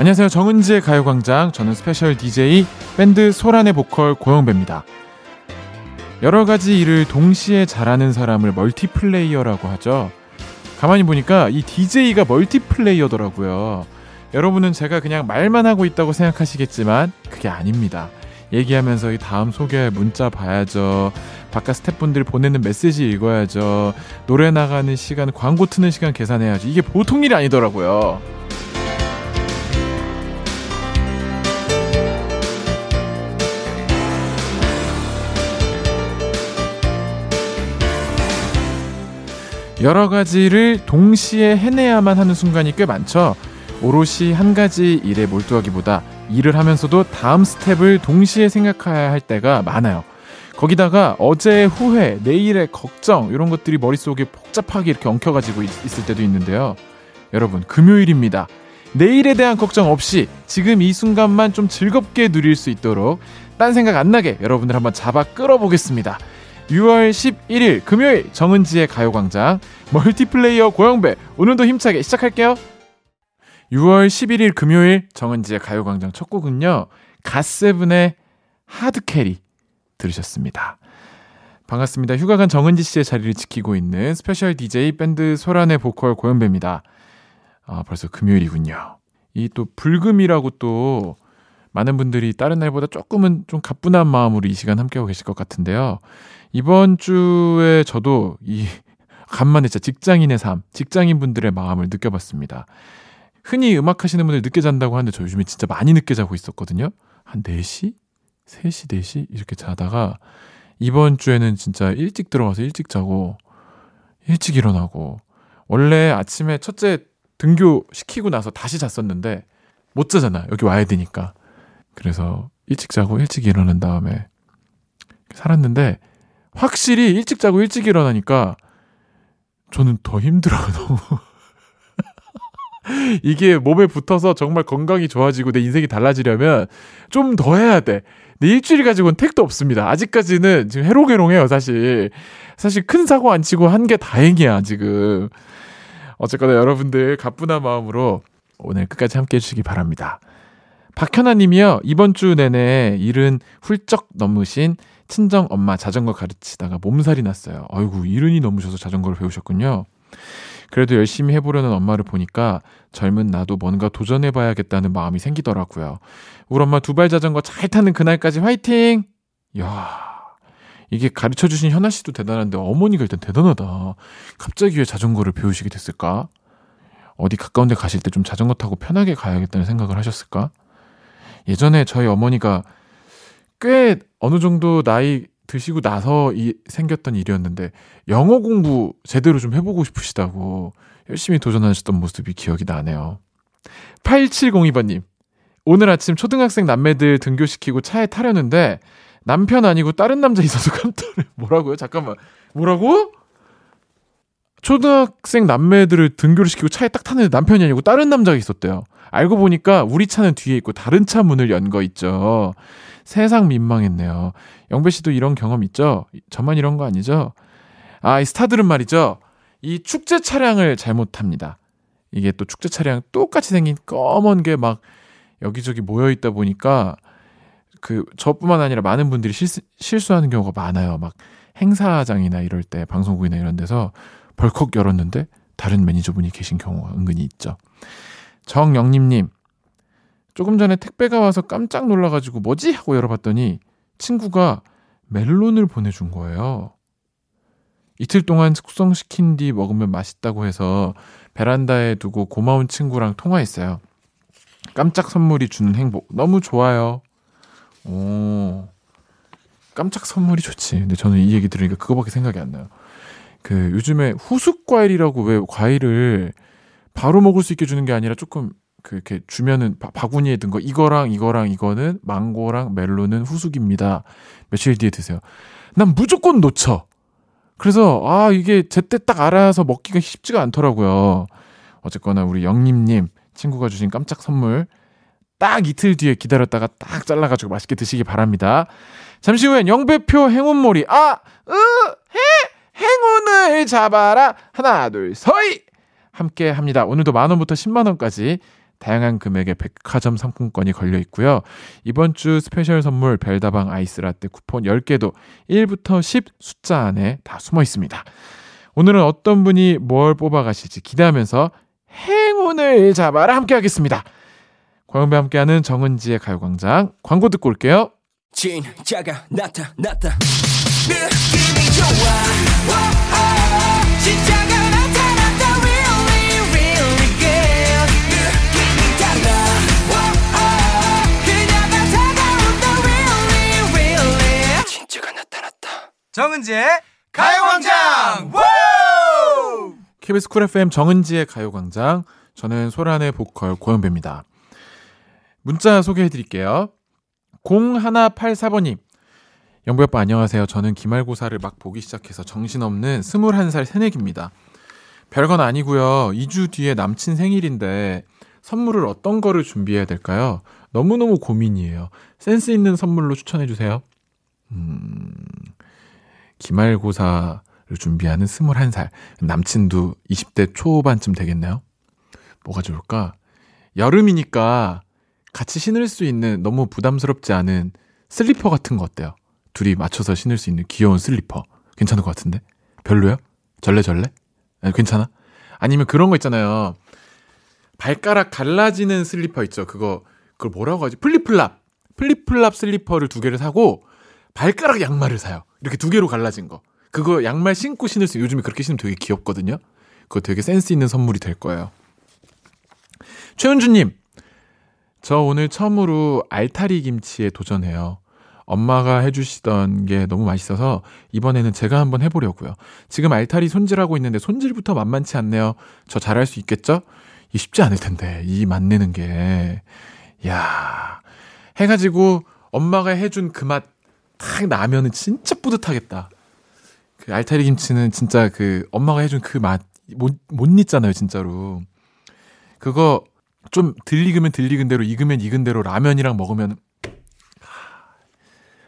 안녕하세요. 정은지의 가요광장. 저는 스페셜 DJ 밴드 소란의 보컬 고영배입니다. 여러 가지 일을 동시에 잘하는 사람을 멀티플레이어라고 하죠. 가만히 보니까 이 DJ가 멀티플레이어더라고요. 여러분은 제가 그냥 말만 하고 있다고 생각하시겠지만 그게 아닙니다. 얘기하면서 이 다음 소개할 문자 봐야죠. 바깥 스태프분들 보내는 메시지 읽어야죠. 노래 나가는 시간, 광고 트는 시간 계산해야죠. 이게 보통 일이 아니더라고요. 여러 가지를 동시에 해내야만 하는 순간이 꽤 많죠. 오롯이 한 가지 일에 몰두하기보다 일을 하면서도 다음 스텝을 동시에 생각해야 할 때가 많아요. 거기다가 어제의 후회, 내일의 걱정 이런 것들이 머릿속에 복잡하게 이렇게 엉켜가지고 있, 을 때도 있는데요. 여러분 금요일입니다. 내일에 대한 걱정 없이 지금 이 순간만 좀 즐겁게 누릴 수 있도록 딴 생각 안 나게 여러분들 한번 잡아 끌어보겠습니다. 6월 11일 금요일 정은지의 가요광장 멀티플레이어 고영배 오늘도 힘차게 시작할게요. 6월 11일 금요일 정은지의 가요광장 첫 곡은요. 갓세븐의 Hard Carry 들으셨습니다. 반갑습니다. 휴가 간 정은지 씨의 자리를 지키고 있는 스페셜 DJ 밴드 소란의 보컬 고영배입니다. 아, 벌써 금요일이군요. 이 또 불금이라고 또 많은 분들이 다른 날보다 조금은 좀 가뿐한 마음으로 이 시간 함께하고 계실 것 같은데요. 이번 주에 저도 이 간만에 진짜 직장인의 삶, 직장인 분들의 마음을 느껴봤습니다. 흔히 음악 하시는 분들 늦게 잔다고 하는데 저 요즘에 진짜 많이 늦게 자고 있었거든요. 한 4시? 3시, 4시? 이렇게 자다가 이번 주에는 진짜 일찍 들어가서 일찍 자고 일찍 일어나고 원래 아침에 첫째 등교 시키고 나서 다시 잤었는데 못 자잖아. 여기 와야 되니까. 그래서 일찍 자고 일찍 일어난 다음에 살았는데 확실히 일찍 자고 일찍 일어나니까 저는 더 힘들어요, 너무. 이게 몸에 붙어서 정말 건강이 좋아지고 내 인생이 달라지려면 좀 더 해야 돼. 내 일주일 가지고는 택도 없습니다. 아직까지는 지금 해롱해롱해요, 사실. 사실 큰 사고 안 치고 한 게 다행이야, 지금. 어쨌거나 여러분들 가뿐한 마음으로 오늘 끝까지 함께 해주시기 바랍니다. 박현아 님이요, 이번 주 내내 일은 훌쩍 넘으신 친정 엄마 자전거 가르치다가 몸살이 났어요. 아이고, 이른이 넘으셔서 자전거를 배우셨군요. 그래도 열심히 해보려는 엄마를 보니까 젊은 나도 뭔가 도전해봐야겠다는 마음이 생기더라고요. 우리 엄마 두발 자전거 잘 타는 그날까지 화이팅! 이야, 이게 가르쳐 주신 현아 씨도 대단한데 어머니가 일단 대단하다. 갑자기 왜 자전거를 배우시게 됐을까? 어디 가까운 데 가실 때 좀 자전거 타고 편하게 가야겠다는 생각을 하셨을까? 예전에 저희 어머니가 꽤 어느 정도 나이 드시고 나서 이, 생겼던 일이었는데 영어 공부 제대로 좀 해보고 싶으시다고 열심히 도전하셨던 모습이 기억이 나네요. 8702번님. 오늘 아침 초등학생 남매들 등교시키고 차에 타려는데 남편 아니고 다른 남자 있어서 깜짝 뭐라고요? 잠깐만. 뭐라고? 초등학생 남매들을 등교를 시키고 차에 딱 타는데 남편이 아니고 다른 남자가 있었대요. 알고 보니까 우리 차는 뒤에 있고 다른 차 문을 연 거 있죠. 세상 민망했네요. 영배 씨도 이런 경험 있죠? 저만 이런 거 아니죠? 아, 이 스타들은 말이죠. 이 축제 차량을 잘못합니다. 이게 또 축제 차량 똑같이 생긴 검은 게 막 여기저기 모여 있다 보니까 그 저뿐만 아니라 많은 분들이 실수, 실수하는 경우가 많아요. 막 행사장이나 이럴 때 방송국이나 이런 데서 벌컥 열었는데 다른 매니저분이 계신 경우가 은근히 있죠. 정영림님 조금 전에 택배가 와서 깜짝 놀라가지고 뭐지 하고 열어봤더니 친구가 멜론을 보내준 거예요. 이틀 동안 숙성시킨 뒤 먹으면 맛있다고 해서 베란다에 두고 고마운 친구랑 통화했어요. 깜짝 선물이 주는 행복 너무 좋아요. 오, 깜짝 선물이 좋지. 근데 저는 이 얘기 들으니까 그거밖에 생각이 안 나요. 그 요즘에 후숙 과일이라고 왜 과일을 바로 먹을 수 있게 주는 게 아니라 조금 그렇게 주면은 바, 바구니에 든 거 이거랑 이거랑 이거는 망고랑 멜론은 후숙입니다. 며칠 뒤에 드세요. 난 무조건 놓쳐. 그래서 아 이게 제때 딱 알아서 먹기가 쉽지가 않더라고요. 어쨌거나 우리 영님님 친구가 주신 깜짝 선물 딱 이틀 뒤에 기다렸다가 딱 잘라가지고 맛있게 드시기 바랍니다. 잠시 후엔 영배표 행운몰이 아, 으, 해, 행운을 잡아라 하나 둘 서이 함께 합니다. 오늘도 만 원부터 10만 원까지 다양한 금액의 백화점 상품권이 걸려 있고요. 이번 주 스페셜 선물 별다방 아이스 라떼 쿠폰 10개도 1부터 10 숫자 안에 다 숨어 있습니다. 오늘은 어떤 분이 뭘 뽑아가실지 기대하면서 행운을 잡아라 함께 하겠습니다. 고영배 함께하는 정은지의 가요광장 광고 듣고 올게요. 진짜가 나타났다 느낌이 좋아 정은지의 가요광장 KBS 쿨 FM 정은지의 가요광장 저는 소란의 보컬 고영배입니다. 문자 소개해 드릴게요. 0184번님. 영배 오빠 안녕하세요. 저는 기말고사를 막 보기 시작해서 정신없는 21살 새내기입니다. 별건 아니고요. 2주 뒤에 남친 생일인데 선물을 어떤 거를 준비해야 될까요? 너무너무 고민이에요. 센스 있는 선물로 추천해 주세요. 음, 기말고사를 준비하는 21살. 남친도 20대 초반쯤 되겠네요. 뭐가 좋을까? 여름이니까 같이 신을 수 있는 너무 부담스럽지 않은 슬리퍼 같은 거 어때요? 둘이 맞춰서 신을 수 있는 귀여운 슬리퍼. 괜찮을 것 같은데? 별로요? 절레절레? 아니, 괜찮아? 아니면 그런 거 있잖아요. 발가락 갈라지는 슬리퍼 있죠. 그거, 그걸 뭐라고 하지? flip-flop. flip-flop 슬리퍼를 두 개를 사고, 발가락 양말을 사요. 이렇게 두 개로 갈라진 거. 그거 양말 신고 신을 수, 요즘에 그렇게 신으면 되게 귀엽거든요? 그거 되게 센스 있는 선물이 될 거예요. 최은주님, 저 오늘 처음으로 알타리 김치에 도전해요. 엄마가 해주시던 게 너무 맛있어서 이번에는 제가 한번 해보려고요. 지금 알타리 손질하고 있는데 손질부터 만만치 않네요. 저 잘할 수 있겠죠? 이 쉽지 않을 텐데 이 맛내는 게, 야 해가지고 엄마가 해준 그 맛 딱 나면은 진짜 뿌듯하겠다. 그 알타리 김치는 진짜 그 엄마가 해준 그 맛 못 못 잊잖아요, 진짜로. 그거 좀 들리그면 들리근 대로 익으면 익은 대로 라면이랑 먹으면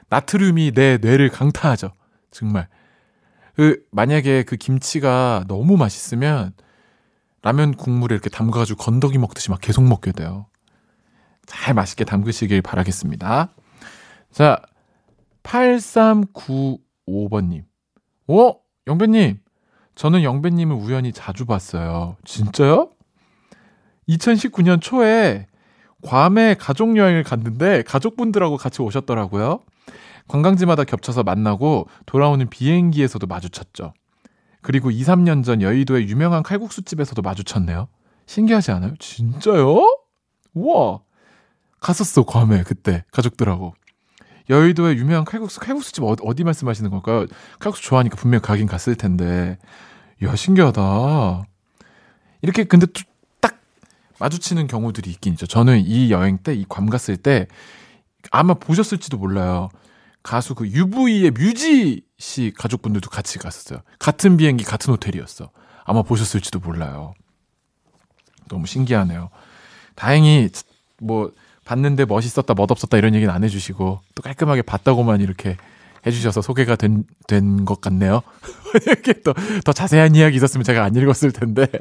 나트륨이 내 뇌를 강타하죠. 정말. 그 만약에 그 김치가 너무 맛있으면 라면 국물에 이렇게 담가가지고 건더기 먹듯이 막 계속 먹게 돼요. 잘 맛있게 담그시길 바라겠습니다. 자, 8395번님. 오! 영배님! 저는 영배님을 우연히 자주 봤어요. 진짜요? 2019년 초에 괌에 가족 여행을 갔는데 가족분들하고 같이 오셨더라고요. 관광지마다 겹쳐서 만나고 돌아오는 비행기에서도 마주쳤죠. 그리고 2, 3년 전 여의도의 유명한 칼국수집에서도 마주쳤네요. 신기하지 않아요? 진짜요? 우와! 갔었어, 괌에, 그때. 가족들하고. 여의도의 유명한 칼국수, 칼국수집 어디, 어디 말씀하시는 걸까요? 칼국수 좋아하니까 분명 가긴 갔을 텐데. 이야, 신기하다. 이렇게 근데 또 마주치는 경우들이 있긴 있죠. 저는 이 여행 때, 이 괌 갔을 때 아마 보셨을지도 몰라요. 가수 그 UV의 뮤지 씨 가족분들도 같이 갔었어요. 같은 비행기, 같은 호텔이었어. 아마 보셨을지도 몰라요. 너무 신기하네요. 다행히 뭐 봤는데 멋있었다, 멋없었다 이런 얘기는 안 해주시고 또 깔끔하게 봤다고만 이렇게 해주셔서 소개가 된 된 것 같네요. 이렇게 또 더 자세한 이야기 있었으면 제가 안 읽었을 텐데.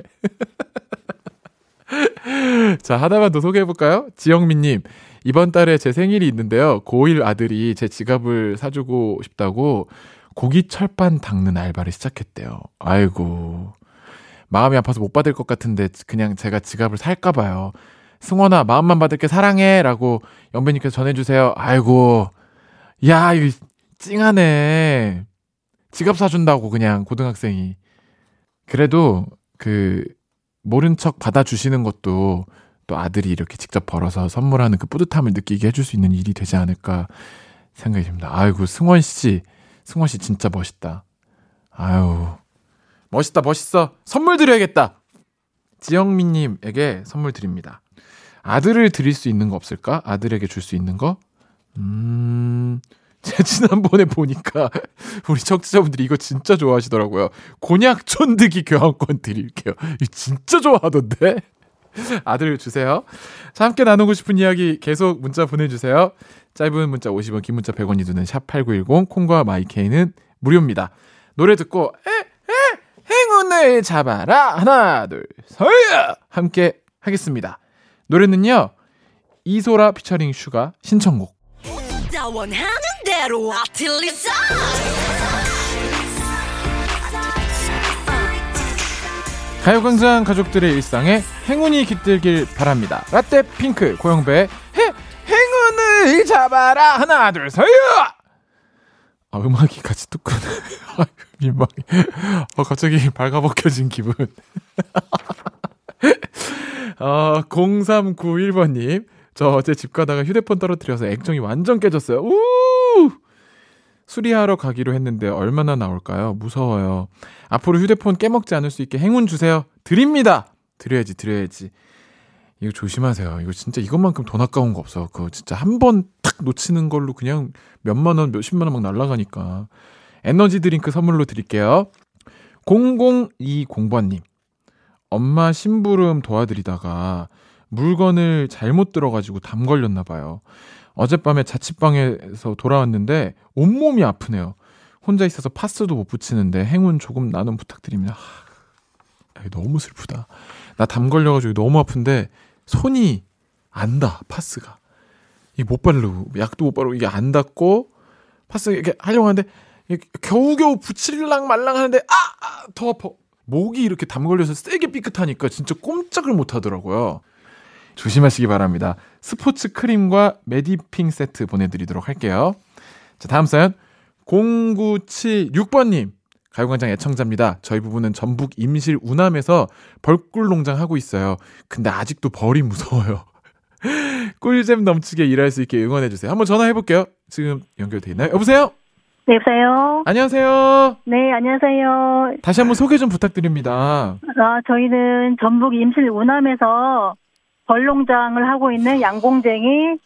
자, 하나만 더 소개해볼까요? 지영민님, 이번 달에 제 생일이 있는데요. 고1 아들이 제 지갑을 사주고 싶다고 고기 철판 닦는 알바를 시작했대요. 아이고. 마음이 아파서 못 받을 것 같은데 그냥 제가 지갑을 살까봐요. 승원아, 마음만 받을게 사랑해. 라고 영배님께서 전해주세요. 아이고. 야, 이거 찡하네. 지갑 사준다고 그냥 고등학생이. 그래도 그 모른 척 받아주시는 것도 또 아들이 이렇게 직접 벌어서 선물하는 그 뿌듯함을 느끼게 해줄 수 있는 일이 되지 않을까 생각이 듭니다. 아이고, 승원 씨. 승원 씨 진짜 멋있다. 아유. 멋있다, 멋있어. 선물 드려야겠다. 지영민님에게 선물 드립니다. 아들을 드릴 수 있는 거 없을까? 아들에게 줄 수 있는 거? 음, 제가 지난번에 보니까 우리 청취자분들이 이거 진짜 좋아하시더라고요. 곤약 촌득이 교환권 드릴게요. 진짜 좋아하던데? 아들 주세요. 자, 함께 나누고 싶은 이야기 계속 문자 보내주세요. 짧은 문자 50원, 긴 문자 100원이 드는 샵8910, 콩과 마이케이는 무료입니다. 노래 듣고, 에, 에, 행운을 잡아라. 하나, 둘, 셋! 함께 하겠습니다. 노래는요. 이소라 피처링 슈가 신청곡. 가요광장 가족들의 일상에 행운이 깃들길 바랍니다. 라떼 핑크 고영배 해, 행운을 잡아라 하나 둘 서요. 아 음악이 같이 뚝 끄네. 민망해. 어 갑자기 발가벗겨진 기분. 어 0391번님 저 어제 집 가다가 휴대폰 떨어뜨려서 액정이 완전 깨졌어요. 우! 수리하러 가기로 했는데 얼마나 나올까요? 무서워요. 앞으로 휴대폰 깨먹지 않을 수 있게 행운 주세요. 드립니다. 드려야지, 드려야지. 이거 조심하세요. 이거 진짜 이것만큼 돈 아까운 거 없어. 그거 진짜 한 번 탁 놓치는 걸로 그냥 몇만 원, 몇십만 원 막 날라가니까. 에너지 드링크 선물로 드릴게요. 0020번님. 엄마 심부름 도와드리다가 물건을 잘못 들어가지고 담 걸렸나 봐요. 어젯밤에 자취방에서 돌아왔는데 온몸이 아프네요. 혼자 있어서 파스도 못 붙이는데 행운 조금 나눔 부탁드립니다. 하, 너무 슬프다. 나 담 걸려가지고 너무 아픈데 손이 안 닿아, 파스가. 이게 못 바르고, 약도 못 바르고, 이게 안 닿고, 파스 이렇게 하려고 하는데, 겨우겨우 붙일랑 말랑 하는데, 아! 아! 더 아파. 목이 이렇게 담 걸려서 세게 삐끗하니까 진짜 꼼짝을 못 하더라고요. 조심하시기 바랍니다. 스포츠 크림과 메디핑 세트 보내드리도록 할게요. 자, 다음 사연. 0976번님. 가요광장 애청자입니다. 저희 부부는 전북 임실 우남에서 벌꿀 농장 하고 있어요. 근데 아직도 벌이 무서워요. 꿀잼 넘치게 일할 수 있게 응원해주세요. 한번 전화해볼게요. 지금 연결돼 있나요? 여보세요? 네, 여보세요? 안녕하세요? 네, 안녕하세요. 다시 한번 소개 좀 부탁드립니다. 아, 저희는 전북 임실 우남에서 벌농장을 하고 있는 양봉쟁이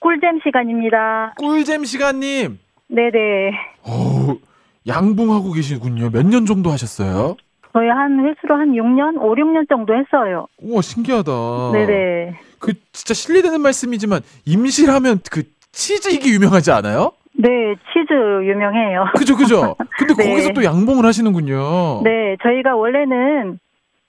꿀잼 시간입니다. 꿀잼 시간님. 네네. 오, 양봉하고 계시군요. 몇 년 정도 하셨어요? 저희 한 횟수로 한 6년, 5, 6년 정도 했어요. 우와, 신기하다. 네네. 그 진짜 실례되는 말씀이지만 임실하면 그 치즈 이게 유명하지 않아요? 네, 치즈 유명해요. 그죠, 그죠. 근데 네. 거기서 또 양봉을 하시는군요. 네, 저희가 원래는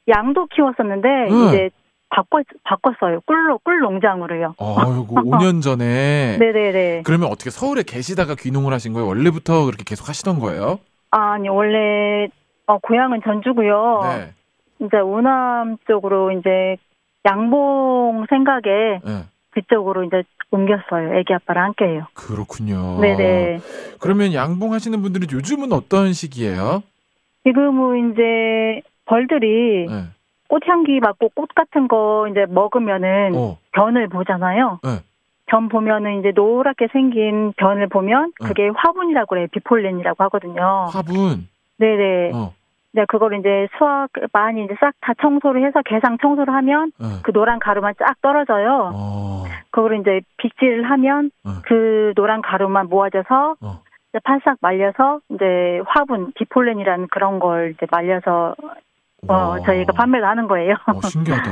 양도 키웠었는데 응. 이제 바꿨 바꿨어요. 꿀로 꿀 농장으로요. 아이고, 5년 전에. 네네네. 그러면 어떻게 서울에 계시다가 귀농을 하신 거예요? 원래부터 그렇게 계속 하시던 거예요? 아니 원래 어, 고향은 전주고요. 네. 이제 우남 쪽으로 이제 양봉 생각에 네. 그쪽으로 이제 옮겼어요. 애기 아빠랑 함께요. 그렇군요. 네네. 그러면 양봉 하시는 분들은 요즘은 어떤 시기예요? 지금은 이제 벌들이 네. 꽃향기 맡고 꽃 같은 거 이제 먹으면은 어. 변을 보잖아요. 네. 변 보면은 이제 노랗게 생긴 변을 보면 네. 그게 화분이라고 그래요. 비폴렌이라고 하거든요. 화분. 네네. 어. 네, 그걸 이제 수확 많이 이제 싹 다 청소를 해서 개상 청소를 하면 네. 그 노란 가루만 쫙 떨어져요. 어. 그걸 이제 빗질을 하면 어. 그 노란 가루만 모아져서 어. 이제 팔싹 말려서 이제 화분 비폴렌이라는 그런 걸 이제 말려서 어 와. 저희가 판매를 하는 거예요. 어, 신기하다.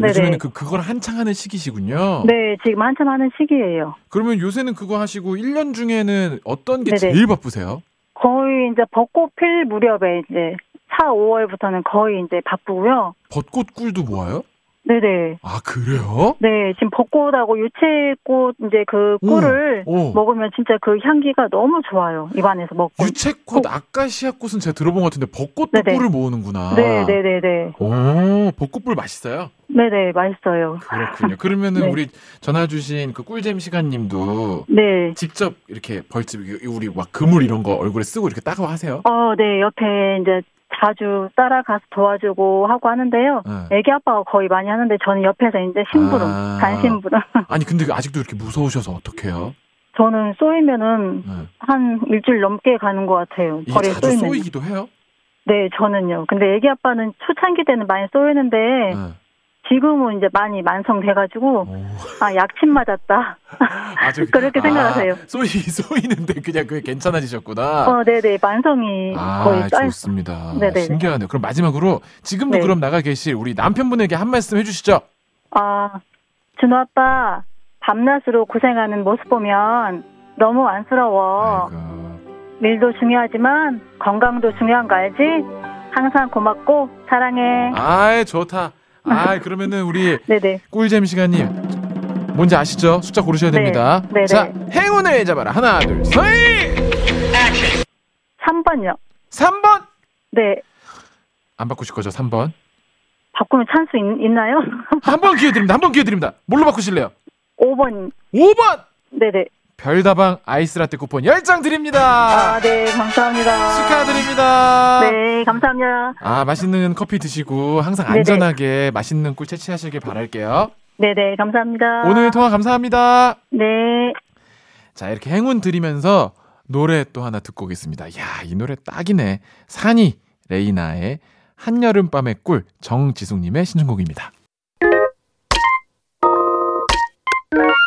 요즘에는 그, 그걸 한창 하는 시기시군요. 네, 지금 한참 하는 시기예요. 그러면 요새는 그거 하시고 1년 중에는 어떤 게 네네. 제일 바쁘세요? 거의 이제 벚꽃 필 무렵에 이제 4, 5월부터는 거의 이제 바쁘고요. 벚꽃 꿀도 모아요? 네네. 아, 그래요? 네, 지금 벚꽃하고 유채꽃 이제 그 꿀을 오. 먹으면 진짜 그 향기가 너무 좋아요. 입안에서 먹고. 유채꽃, 아카시아 꽃은 제가 들어본 것 같은데 벚꽃도 네네. 꿀을 모으는구나. 네, 네, 네, 네. 오, 벚꽃꿀 맛있어요? 네, 네, 맛있어요. 그렇군요. 그러면은 네. 우리 전화 주신 그 꿀잼 시간님도 네. 직접 이렇게 벌집 우리 막 그물 이런 거 얼굴에 쓰고 이렇게 따가워 하세요? 어, 네, 옆에 이제 자주 따라가서 도와주고 하고 하는데요. 네. 애기 아빠가 거의 많이 하는데 저는 옆에서 이제 심부름, 아. 간심부름. 아니 근데 아직도 이렇게 무서우셔서 어떡해요? 저는 쏘이면은 네. 한 일주일 넘게 가는 것 같아요. 이게 자주 쏘이면. 쏘이기도 해요? 네, 저는요. 근데 애기 아빠는 초창기 때는 많이 쏘이는데 네. 지금은 이제 많이 만성돼가지고 오. 아 약침 맞았다. 아주 그렇게 생각하세요. 아, 쏘이 쏘이는데 그냥 그게 괜찮아지셨구나. 어, 네네 만성이 거의 아, 쌓여. 좋습니다. 네네. 신기하네요. 그럼 마지막으로 지금도 네. 그럼 나가 계실 우리 남편분에게 한 말씀 해주시죠. 아 준호 아빠 밤낮으로 고생하는 모습 보면 너무 안쓰러워. 아이고. 일도 중요하지만 건강도 중요한 거 알지? 항상 고맙고 사랑해. 아이 좋다. 아, 그러면은 우리 네네. 꿀잼 시간님 뭔지 아시죠? 숫자 고르셔야 네. 됩니다. 네네. 자, 행운을 잡아라. 하나, 둘, 셋. 3번요. 3번. 네. 안 바꾸실 거죠? 3번. 바꾸면 찬스 있, 있나요? 한 번 기회 드립니다. 한 번 기회 드립니다. 뭘로 바꾸실래요? 5번. 5번. 네네. 별다방 아이스라떼 쿠폰 10장 드립니다. 아, 네. 감사합니다. 축하드립니다. 네, 감사합니다. 아, 맛있는 커피 드시고 항상 네네. 안전하게 맛있는 꿀 채취하시길 바랄게요. 네 네, 감사합니다. 오늘 통화 감사합니다. 네. 자, 이렇게 행운 드리면서 노래 또 하나 듣고 오겠습니다. 야, 이 노래 딱이네. 산이 레이나의 한여름밤의 꿀 정지숙 님의 신청곡입니다.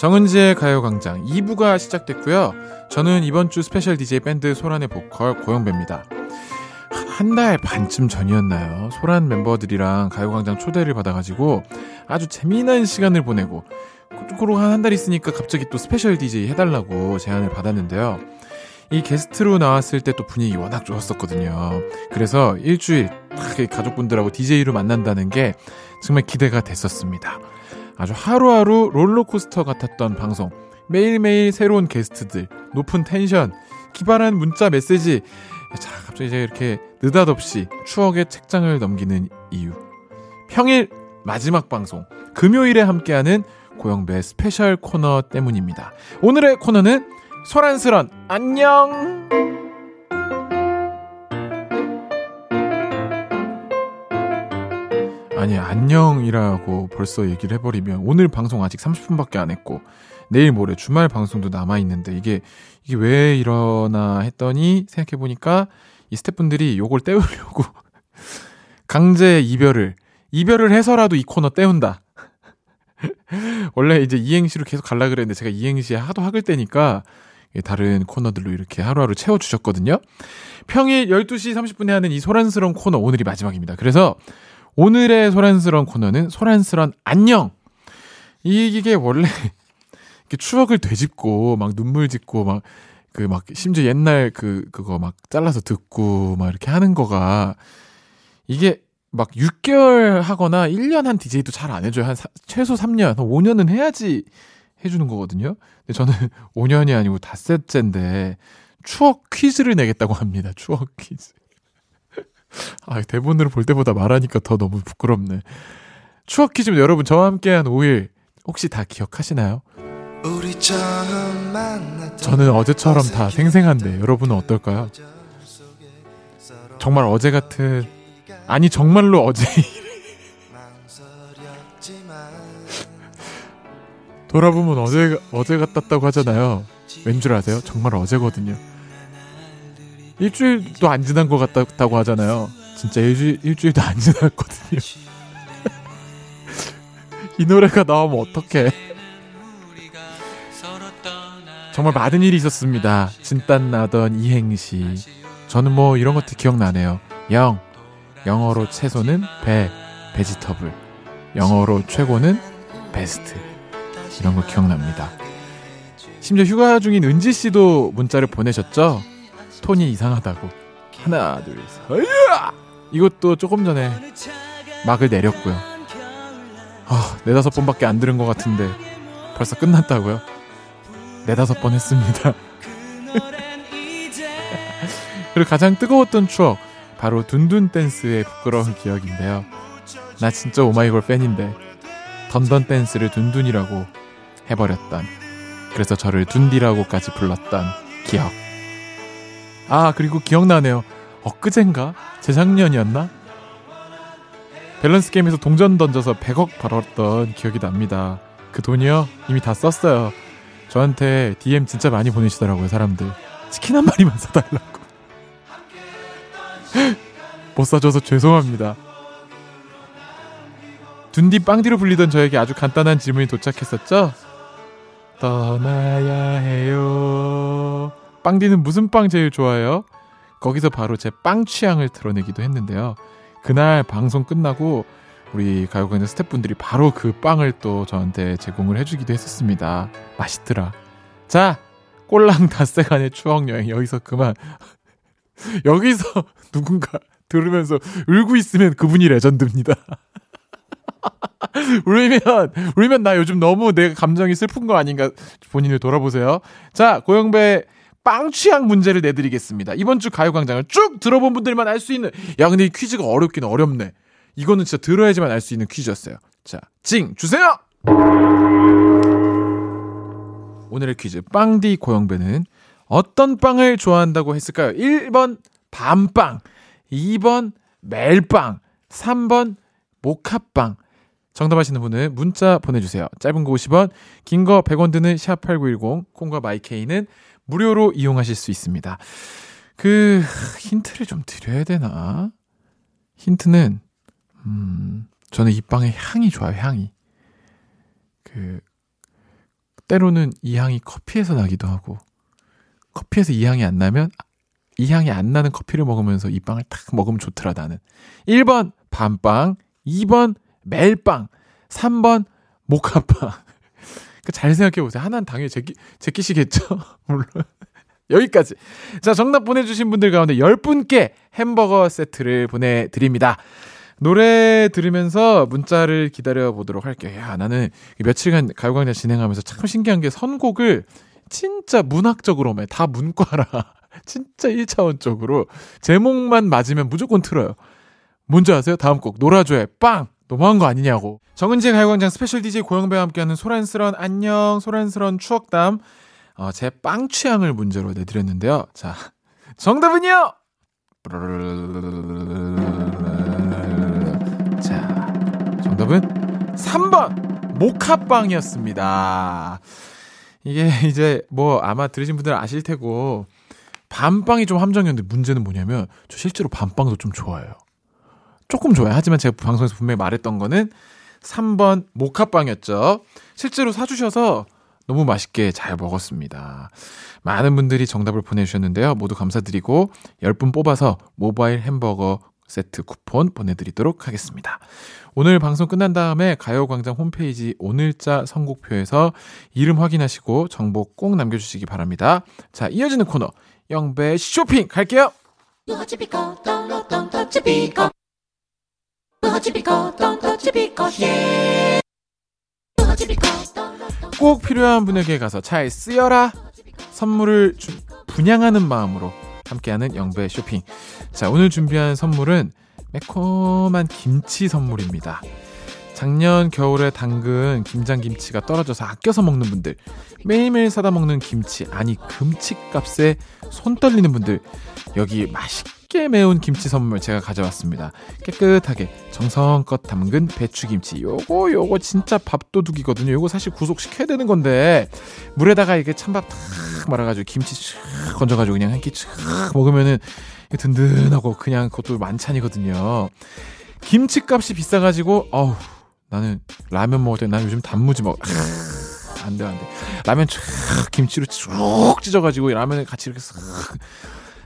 정은지의 가요광장 2부가 시작됐고요. 저는 이번 주 스페셜 DJ 밴드 소란의 보컬 고영배입니다. 한 달 반쯤 전이었나요? 소란 멤버들이랑 가요광장 초대를 받아가지고 아주 재미난 시간을 보내고 그러고 한달 있으니까 갑자기 또 스페셜 DJ 해달라고 제안을 받았는데요. 이 게스트로 나왔을 때 또 분위기 워낙 좋았었거든요. 그래서 일주일 딱 가족분들하고 DJ로 만난다는 게 정말 기대가 됐었습니다. 아주 하루하루 롤러코스터 같았던 방송. 매일매일 새로운 게스트들, 높은 텐션, 기발한 문자 메시지. 자, 갑자기 이제 이렇게 느닷없이 추억의 책장을 넘기는 이유. 평일 마지막 방송, 금요일에 함께하는 고영배 스페셜 코너 때문입니다. 오늘의 코너는 소란스런 안녕! 아니 안녕이라고 벌써 얘기를 해버리면 오늘 방송 아직 30분밖에 안 했고 내일 모레 주말 방송도 남아 있는데 이게 이게 왜 이러나 했더니 생각해 보니까 이 스태프분들이 요걸 때우려고 강제 이별을 이별을 해서라도 이 코너 때운다. 원래 이제 이행시로 계속 갈라 그랬는데 제가 이행시에 하도 학을 때니까 다른 코너들로 이렇게 하루하루 채워주셨거든요. 평일 12시 30분에 하는 이 소란스러운 코너 오늘이 마지막입니다. 그래서 오늘의 소란스러운 코너는 소란스런 안녕. 이게 원래 이렇게 추억을 되짚고 막 눈물 짓고 막 그 막 심지어 옛날 그 그거 막 잘라서 듣고 막 이렇게 하는 거가 이게 막 6개월 하거나 1년 한 DJ도 잘 안 해줘요. 한 사- 최소 3년, 한 5년은 해야지 해주는 거거든요. 근데 저는 5년이 아니고 닷새째인데 추억 퀴즈를 내겠다고 합니다. 추억 퀴즈. 아, 대본으로 볼 때보다 말하니까 더 너무 부끄럽네. 추억 퀴즈 여러분 저와 함께한 5일 혹시 다 기억하시나요? 저는 어제처럼 다 생생한데 여러분은 어떨까요? 정말 어제 같은 아니 정말로 어제 돌아보면 어제 어제 같았다고 하잖아요. 왠 줄 아세요? 정말 어제거든요. 일주일도 안 지난 것 같다고 하잖아요. 진짜 일주일, 일주일도 안 지났거든요. 이 노래가 나오면 어떡해. 정말 많은 일이 있었습니다. 진땀 나던 이행시. 저는 뭐 이런 것도 기억나네요. 영. 영어로 채소는 배, 베지터블. 영어로 최고는 베스트. 이런 거 기억납니다. 심지어 휴가 중인 은지 씨도 문자를 보내셨죠? 톤이 이상하다고. 하나, 둘, 셋. 으아! 이것도 조금 전에 막을 내렸고요. 아, 네다섯 번밖에 안 들은 것 같은데 벌써 끝났다고요? 네다섯 번 했습니다. 그리고 가장 뜨거웠던 추억 바로 둔둔 댄스의 부끄러운 기억인데요. 나 진짜 오마이걸 팬인데 던던 댄스를 둔둔이라고 해버렸던 그래서 저를 둔디라고까지 불렀던 기억. 아 그리고 기억나네요. 엊그젠가 재작년이었나? 밸런스 게임에서 동전 던져서 100억 벌었던 기억이 납니다. 그 돈이요 이미 다 썼어요. 저한테 DM 진짜 많이 보내시더라고요, 사람들. 치킨 한 마리만 사달라고. 못 사줘서 죄송합니다. 둔디 빵디로 불리던 저에게 아주 간단한 질문이 도착했었죠? 떠나야 해요. 빵디는 무슨 빵 제일 좋아해요? 거기서 바로 제 빵 취향을 드러내기도 했는데요. 그날 방송 끝나고 우리 가요광장 스태프분들이 바로 그 빵을 또 저한테 제공을 해주기도 했었습니다. 맛있더라. 자, 꼴랑 닷새간의 추억 여행 여기서 그만. 여기서 누군가 들으면서 울고 있으면 그분이 레전드입니다. 울면 울면 나 요즘 너무 내 감정이 슬픈 거 아닌가 본인을 돌아보세요. 자, 고영배 빵 취향 문제를 내드리겠습니다. 이번 주 가요광장을 쭉 들어본 분들만 알 수 있는 야 근데 이 퀴즈가 어렵긴 어렵네. 이거는 진짜 들어야지만 알 수 있는 퀴즈였어요. 자, 징 주세요. 오늘의 퀴즈 빵디 고영배는 어떤 빵을 좋아한다고 했을까요? 1번 밤빵, 2번 멜빵, 3번 모카빵. 정답 아시는 분은 문자 보내주세요. 짧은 거 50원, 긴 거 100원 드는 샵8910, 콩과 마이케이는 무료로 이용하실 수 있습니다. 그, 힌트를 좀 드려야 되나? 힌트는, 음, 저는 이 빵의 향이 좋아요, 향이. 그, 때로는 이 향이 커피에서 나기도 하고, 커피에서 이 향이 안 나면, 이 향이 안 나는 커피를 먹으면서 이 빵을 딱 먹으면 좋더라, 나는. 1번, 밤빵. 2번, 멜빵. 3번, 모카빵. 그잘 생각해 보세요. 하나는 당연히 제끼, 제끼시겠죠? 물론. 여기까지. 자, 정답 보내주신 분들 가운데 10분께 햄버거 세트를 보내드립니다. 노래 들으면서 문자를 기다려 보도록 할게요. 야, 나는 며칠간 가요광장 진행하면서 참 신기한 게 선곡을 진짜 문학적으로만 다 문과라. 진짜 1차원적으로 제목만 맞으면 무조건 틀어요. 뭔지 아세요? 다음 곡 놀아줘요. 빵! 너무한 거 아니냐고. 정은지의 가요광장 스페셜 DJ 고영배와 함께하는 소란스런 안녕 소란스런 추억담 어, 제 빵 취향을 문제로 내드렸는데요. 자 정답은요. 자 정답은 3번 모카빵이었습니다. 이게 이제 뭐 아마 들으신 분들 아실 테고 밤빵이 좀 함정이었는데 문제는 뭐냐면 저 실제로 밤빵도 좀 좋아해요. 조금 좋아요. 하지만 제가 방송에서 분명히 말했던 거는 3번 모카빵이었죠. 실제로 사주셔서 너무 맛있게 잘 먹었습니다. 많은 분들이 정답을 보내주셨는데요. 모두 감사드리고 10분 뽑아서 모바일 햄버거 세트 쿠폰 보내드리도록 하겠습니다. 오늘 방송 끝난 다음에 가요광장 홈페이지 오늘자 선곡표에서 이름 확인하시고 정보 꼭 남겨주시기 바랍니다. 자, 이어지는 코너 영배 쇼핑 갈게요. 꼭 필요한 분에게 가서 잘 쓰여라. 선물을 주, 분양하는 마음으로 함께하는 영배 쇼핑. 자, 오늘 준비한 선물은 매콤한 김치 선물입니다. 작년 겨울에 담근 김장김치가 떨어져서 아껴서 먹는 분들, 매일매일 사다 먹는 김치, 아니 금치값에 손 떨리는 분들, 여기 맛있게 매운 김치 선물 제가 가져왔습니다. 깨끗하게 정성껏 담근 배추김치. 요거 요거 진짜 밥도둑이거든요. 요거 사실 구속시켜야 되는 건데 물에다가 이게 찬밥 탁 말아가지고 김치 촥 건져가지고 그냥 한 끼 촥 먹으면은 든든하고 그냥 그것도 만찬이거든요. 김치값이 비싸가지고 어우 나는 라면 먹을 때 난 요즘 단무지 먹. 안 돼, 안 돼. 라면 쫙 김치로 쭉 찢어가지고 라면을 같이 이렇게 싹.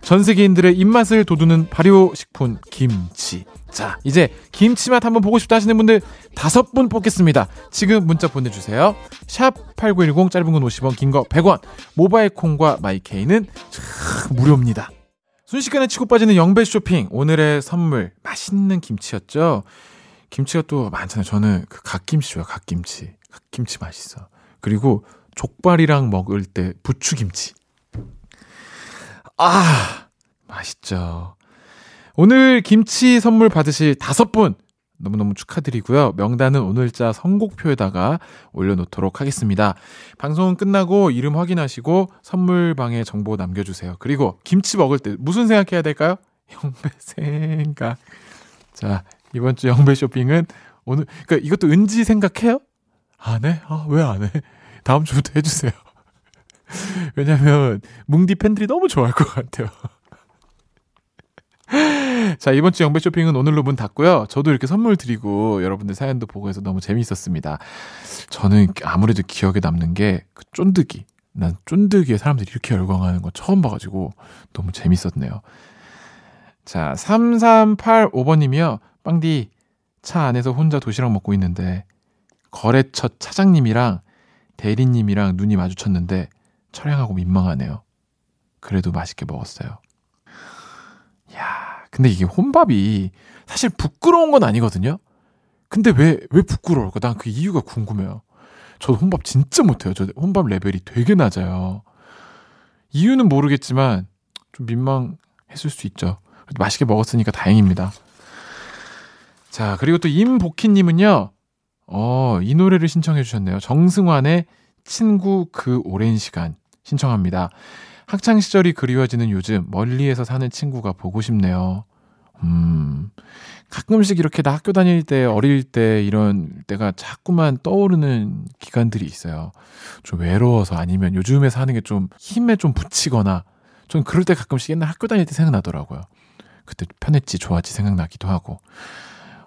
전 세계인들의 입맛을 돋우는 발효식품 김치. 자, 이제 김치 맛 한번 보고 싶다 하시는 분들 다섯 분 뽑겠습니다. 지금 문자 보내주세요. 샵 8910 짧은 건 50원, 긴 거 100원. 모바일 콩과 마이케이는 무료입니다. 순식간에 치고 빠지는 영배 쇼핑. 오늘의 선물 맛있는 김치였죠. 김치가 또 많잖아요. 저는 그 갓김치 좋아요. 갓김치. 갓김치 맛있어. 그리고 족발이랑 먹을 때 부추김치. 아, 맛있죠. 오늘 김치 선물 받으실 다섯 분 너무너무 축하드리고요. 명단은 오늘자 선곡표에다가 올려놓도록 하겠습니다. 방송은 끝나고 이름 확인하시고 선물방에 정보 남겨주세요. 그리고 김치 먹을 때 무슨 생각해야 될까요? 영배 생각. 자, 이번 주 영배 쇼핑은 오늘, 그니까 이것도 은지 생각해요? 안 해? 아, 왜 안 해? 다음 주부터 해주세요. 왜냐면 뭉디 팬들이 너무 좋아할 것 같아요. 자, 이번 주 영배 쇼핑은 오늘로 문 닫고요. 저도 이렇게 선물 드리고 여러분들 사연도 보고 해서 너무 재미있었습니다. 저는 아무래도 기억에 남는 게 그 쫀득이. 난 쫀득이에 사람들이 이렇게 열광하는 거 처음 봐가지고 너무 재밌었네요. 자, 3385번님이요. 빵디, 차 안에서 혼자 도시락 먹고 있는데 거래처 차장님이랑 대리님이랑 눈이 마주쳤는데 처량하고 민망하네요. 그래도 맛있게 먹었어요. 야, 근데 이게 혼밥이 사실 부끄러운 건 아니거든요. 근데 왜, 왜 부끄러울까? 난 그 이유가 궁금해요. 저도 혼밥 진짜 못해요. 저 혼밥 레벨이 되게 낮아요. 이유는 모르겠지만 좀 민망했을 수 있죠. 맛있게 먹었으니까 다행입니다. 자, 그리고 또 임복희님은요, 어, 이 노래를 신청해 주셨네요. 정승환의 친구 그 오랜 시간 신청합니다. 학창 시절이 그리워지는 요즘 멀리에서 사는 친구가 보고 싶네요. 음, 가끔씩 이렇게 나 학교 다닐 때, 어릴 때 이런 때가 자꾸만 떠오르는 기간들이 있어요. 좀 외로워서 아니면 요즘에 사는 게 좀 힘에 좀 붙이거나 좀 그럴 때 가끔씩 옛날 학교 다닐 때 생각나더라고요. 그때 편했지, 좋았지 생각나기도 하고.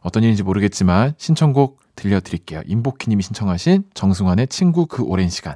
어떤 일인지 모르겠지만 신청곡 들려드릴게요. 임복희님이 신청하신 정승환의 친구 그 오랜 시간.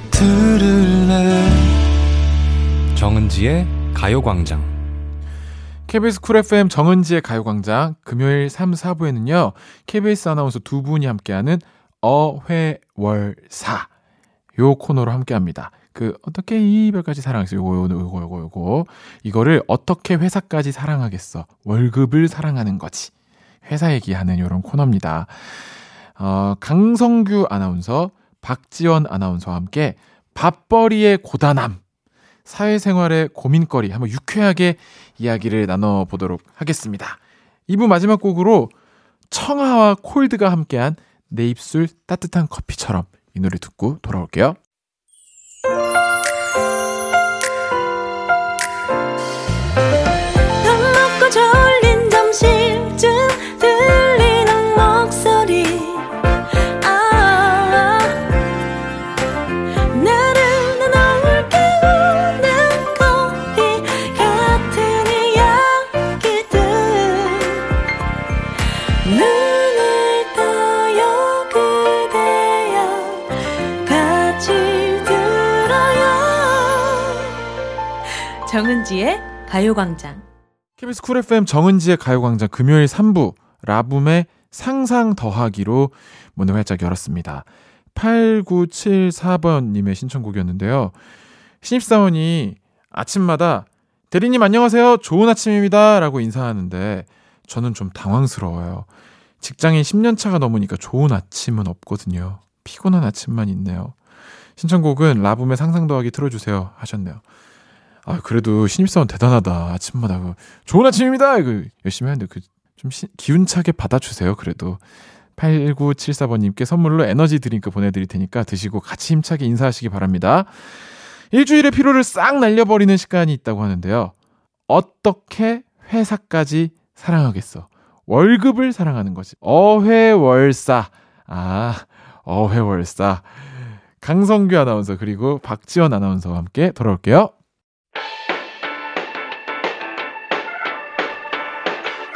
들을래 정은지의 가요광장 KBS 쿨 FM 정은지의 가요광장 금요일 3, 4부에는요. KBS 아나운서 두 분이 함께하는 어회월사 요 코너로 함께합니다. 그 어떻게 이별까지 사랑했어 요거 요거 요거 요거 요거 이거를 어떻게 회사까지 사랑하겠어 월급을 사랑하는 거지 회사 얘기하는 요런 코너입니다. 어, 강성규 아나운서 박지원 아나운서와 함께 밥벌이의 고단함, 사회생활의 고민거리 한번 유쾌하게 이야기를 나눠보도록 하겠습니다. 2부 마지막 곡으로 청아와 콜드가 함께한 내 입술 따뜻한 커피처럼 이 노래 듣고 돌아올게요. 정은지의 가요광장 KBS 쿨 FM 정은지의 가요광장 금요일 3부 라붐의 상상 더하기로 문을 활짝 열었습니다. 8974번님의 신청곡이었는데요. 신입사원이 아침마다 대리님 안녕하세요. 좋은 아침입니다. 라고 인사하는데 저는 좀 당황스러워요. 직장인 10년 차가 넘으니까 좋은 아침은 없거든요. 피곤한 아침만 있네요. 신청곡은 라붐의 상상 더하기 틀어주세요. 하셨네요. 아, 그래도 신입사원 대단하다. 아침마다 그 좋은 아침입니다. 이거 열심히 하는데 그좀 기운차게 받아주세요. 그래도 8974번님께 선물로 에너지 드링크 보내드릴 테니까 드시고 같이 힘차게 인사하시기 바랍니다. 일주일의 피로를 싹 날려버리는 시간이 있다고 하는데요. 어떻게 회사까지 사랑하겠어? 월급을 사랑하는 거지. 어회월사. 아, 어회월사. 강성규 아나운서 그리고 박지원 아나운서와 함께 돌아올게요.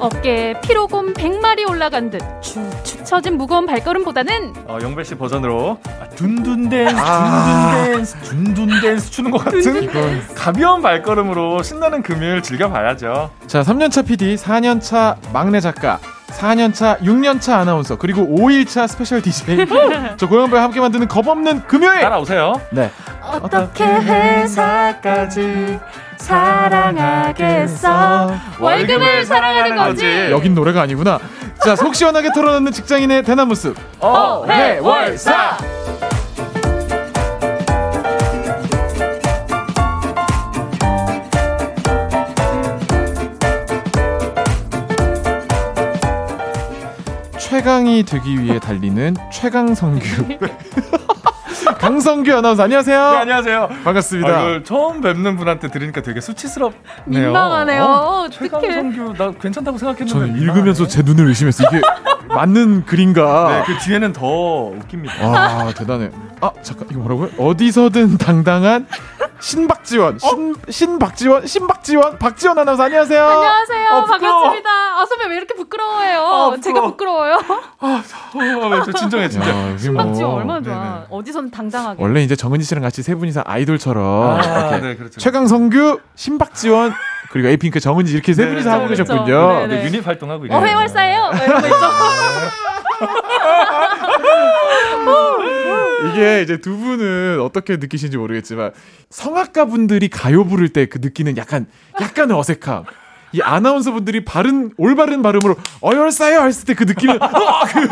어깨에 피로곰 100마리 올라간 듯 축축 처진 무거운 발걸음보다는 어, 영배 씨 버전으로 아, Dun Dun Dance, 아. Dun Dun Dance, Dun Dun Dance 추는 것 같은 이건 가벼운 발걸음으로 신나는 금요일 즐겨봐야죠. 자, 3년차 PD, 4년차 막내 작가, 4년차, 6년차 아나운서, 그리고 5일차 스페셜 DJ. 저 고영배와 함께 만드는 겁없는 금요일! 따라오세요. 네. 어떻게 회사까지 사랑하겠어 월급을 사랑하는 거지 여긴 노래가 아니구나. 자, 속 시원하게 털어놓는 직장인의 대나무 숲. 어, 해, 월, 사! 최강이 되기 위해 달리는 최강 성규. 강성규 아나운서 안녕하세요. 네, 안녕하세요. 반갑습니다. 아, 이걸 처음 뵙는 분한테 들으니까 되게 수치스럽네요. 민망하네요. 어. 최강성규 나 괜찮다고 생각했는데 저는. 읽으면서 제 눈을 의심했어요. 이게 맞는 글인가? 네, 그 뒤에는 더 웃깁니다. 아 대단해. 아 잠깐 이거 뭐라고요? 어디서든 당당한 신박지원, 신 신박지원, 신박지원, 박지원 아나운서 안녕하세요. 안녕하세요 어, 부끄러워. 반갑습니다 아 선배 왜 이렇게 부끄러워해요 아, 제가 부끄러워. 부끄러워요 어, 저 진정해 진짜. 야, 이게 뭐- 신박지원 얼마나 좋아. 어디서는 당당하게 원래 이제 정은지 씨랑 같이 세 분이서 아이돌처럼 아, 이렇게 네, 그렇죠. 최강성규, 신박지원 그리고 에이핑크 정은지 이렇게 세 네, 분이서 하고 그렇죠. 계셨군요. 네, 네, 유닛 활동하고 있는. 어 회월사예요 이런 거 있죠 이게 이제 두 분은 어떻게 느끼시는지 모르겠지만 성악가 분들이 가요 부를 때 그 느끼는 약간 약간의 어색함. 이 아나운서 분들이 바른 올바른 발음으로 어열싸요 했을 때 그 느낌은 어, 그,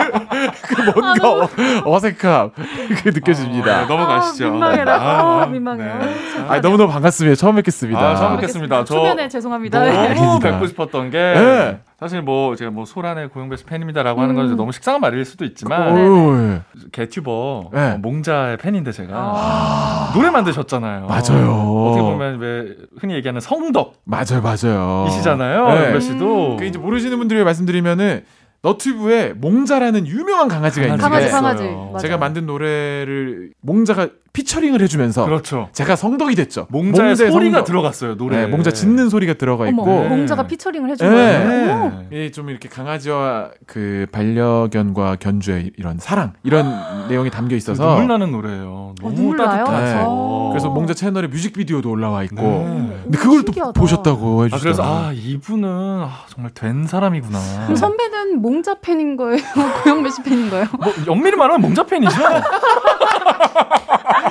그 뭔가 어, 어색함 그게 느껴집니다. 네, 넘어가시죠. 아, 민망해라 아, 아, 민망해요 네. 아 너무 너무 반갑습니다. 처음 뵙겠습니다. 아, 처음 뵙겠습니다. 저 초면에 죄송합니다 너무 아닙니다. 뵙고 싶었던 게 네. 사실 뭐 제가 뭐 소란의 고영배 씨 팬입니다라고 하는 건 음. 너무 식상한 말일 수도 있지만 오, 개튜버 네. 어, 몽자의 팬인데 제가 노래 만드셨잖아요. 맞아요. 어떻게 보면 왜 흔히 얘기하는 성덕이시잖아요. 맞아요, 맞아요. 영배 네. 씨도 그 이제 모르시는 분들이 말씀드리면은 너튜브에 몽자라는 유명한 강아지가 있는데 강아지. 강아지 제가 제가 만든 노래를 몽자가 피처링을 해주면서 그렇죠. 제가 성덕이 됐죠. 몽자의 몽자의 소리가 성덕. 들어갔어요 노래. 네, 몽자 짖는 소리가 들어가 어머 있고 네. 몽자가 피처링을 해준 네. 거예요 어머. 이게 좀 이렇게 강아지와 그 반려견과 견주의 이런 사랑 이런 내용이 담겨 있어서 눈물 나는 노래예요. 너무 눈물 나요? 따뜻하죠. 어. 그래서 몽자 채널에 뮤직비디오도 올라와 있고 네. 근데 그걸 또 신기하다. 보셨다고 아, 해주시더라고요. 그래서 아 이분은 아, 정말 된 사람이구나. 그럼 선배는 몽자 팬인 거예요 고영배 씨 팬인 거예요 뭐 영미를 말하면 몽자 팬이죠.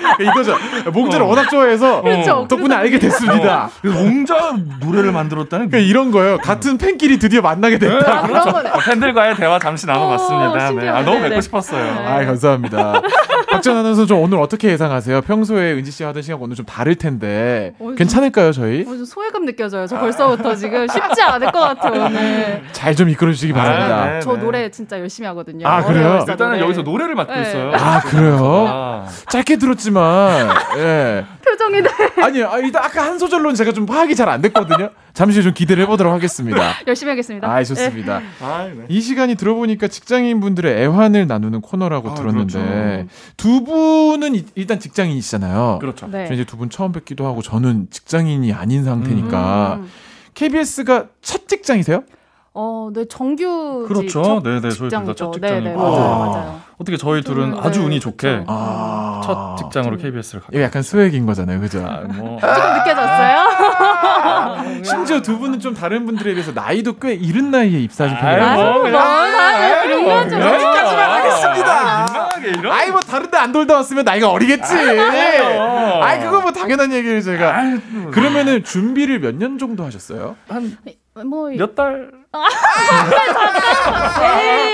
이거죠. 몽자를 어. 워낙 좋아해서 그렇죠. 덕분에 알게 됐습니다. 그래서 몽자 노래를 만들었다는 그러니까 이런 거예요. 같은 팬끼리 드디어 만나게 됐다. 아, 그런 거네 어, 팬들과의 대화 잠시 나눠봤습니다. 어, 네. 아, 너무 네네. 뵙고 싶었어요. 아, 감사합니다. 박전 아나운서 좀 오늘 어떻게 예상하세요? 평소에 은지 씨 하던 시간 오늘 좀 다를 텐데 어, 괜찮을까요, 저희? 어, 좀 소외감 느껴져요. 저 벌써부터 지금 쉽지 않을 것 같아요. 오늘. 잘 좀 이끌어 주시기 바랍니다. 네, 저 네. 노래 진짜 열심히 하거든요. 아, 그래요? 일단은 노래. 여기서 노래를 맡고 네. 있어요. 아, 그래요? 아, 짧게 들었지 만, 예. 표정이 네. 아니, 아, 아까 한 소절로는 제가 좀 파악이 잘 안 됐거든요. 잠시 좀 기대를 해보도록 하겠습니다. 열심히 하겠습니다. 아, 좋습니다. 아, 네. 이 시간이 들어보니까 직장인 분들의 애환을 나누는 코너라고 아, 들었는데 그렇죠. 두 분은 이- 일단 직장인이시잖아요. 그렇죠. 네. 저 이제 두 분 처음 뵙기도 하고 저는 직장인이 아닌 상태니까 음. KBS가 첫 직장이세요? 어, 네 정규 그렇죠. 네, 네, 저희 둘다첫 네, 네, 직장이고. 맞아요, 아. 맞아요. 어떻게 저희 둘은 저는, 아주 네, 운이 좋게 그렇죠. 아. 첫 직장으로 KBS를. 이거 약간 스웩인 거잖아요, 그죠? 아, 뭐. 조금 느껴졌어요? 심지어 두 분은 좀 다른 분들에 비해서 나이도 꽤 이른 나이에 입사하신 편이라서 뭐, 그냥. 아, 그런 거죠. 여기까지만 하겠습니다. 이런. 아이 뭐 다른 데 안 돌다 왔으면 나이가 어리겠지. 아이 그거 뭐 당연한 얘기를 제가. 아이, 그러면은 준비를 몇 년 정도 하셨어요? 뭐 몇 달?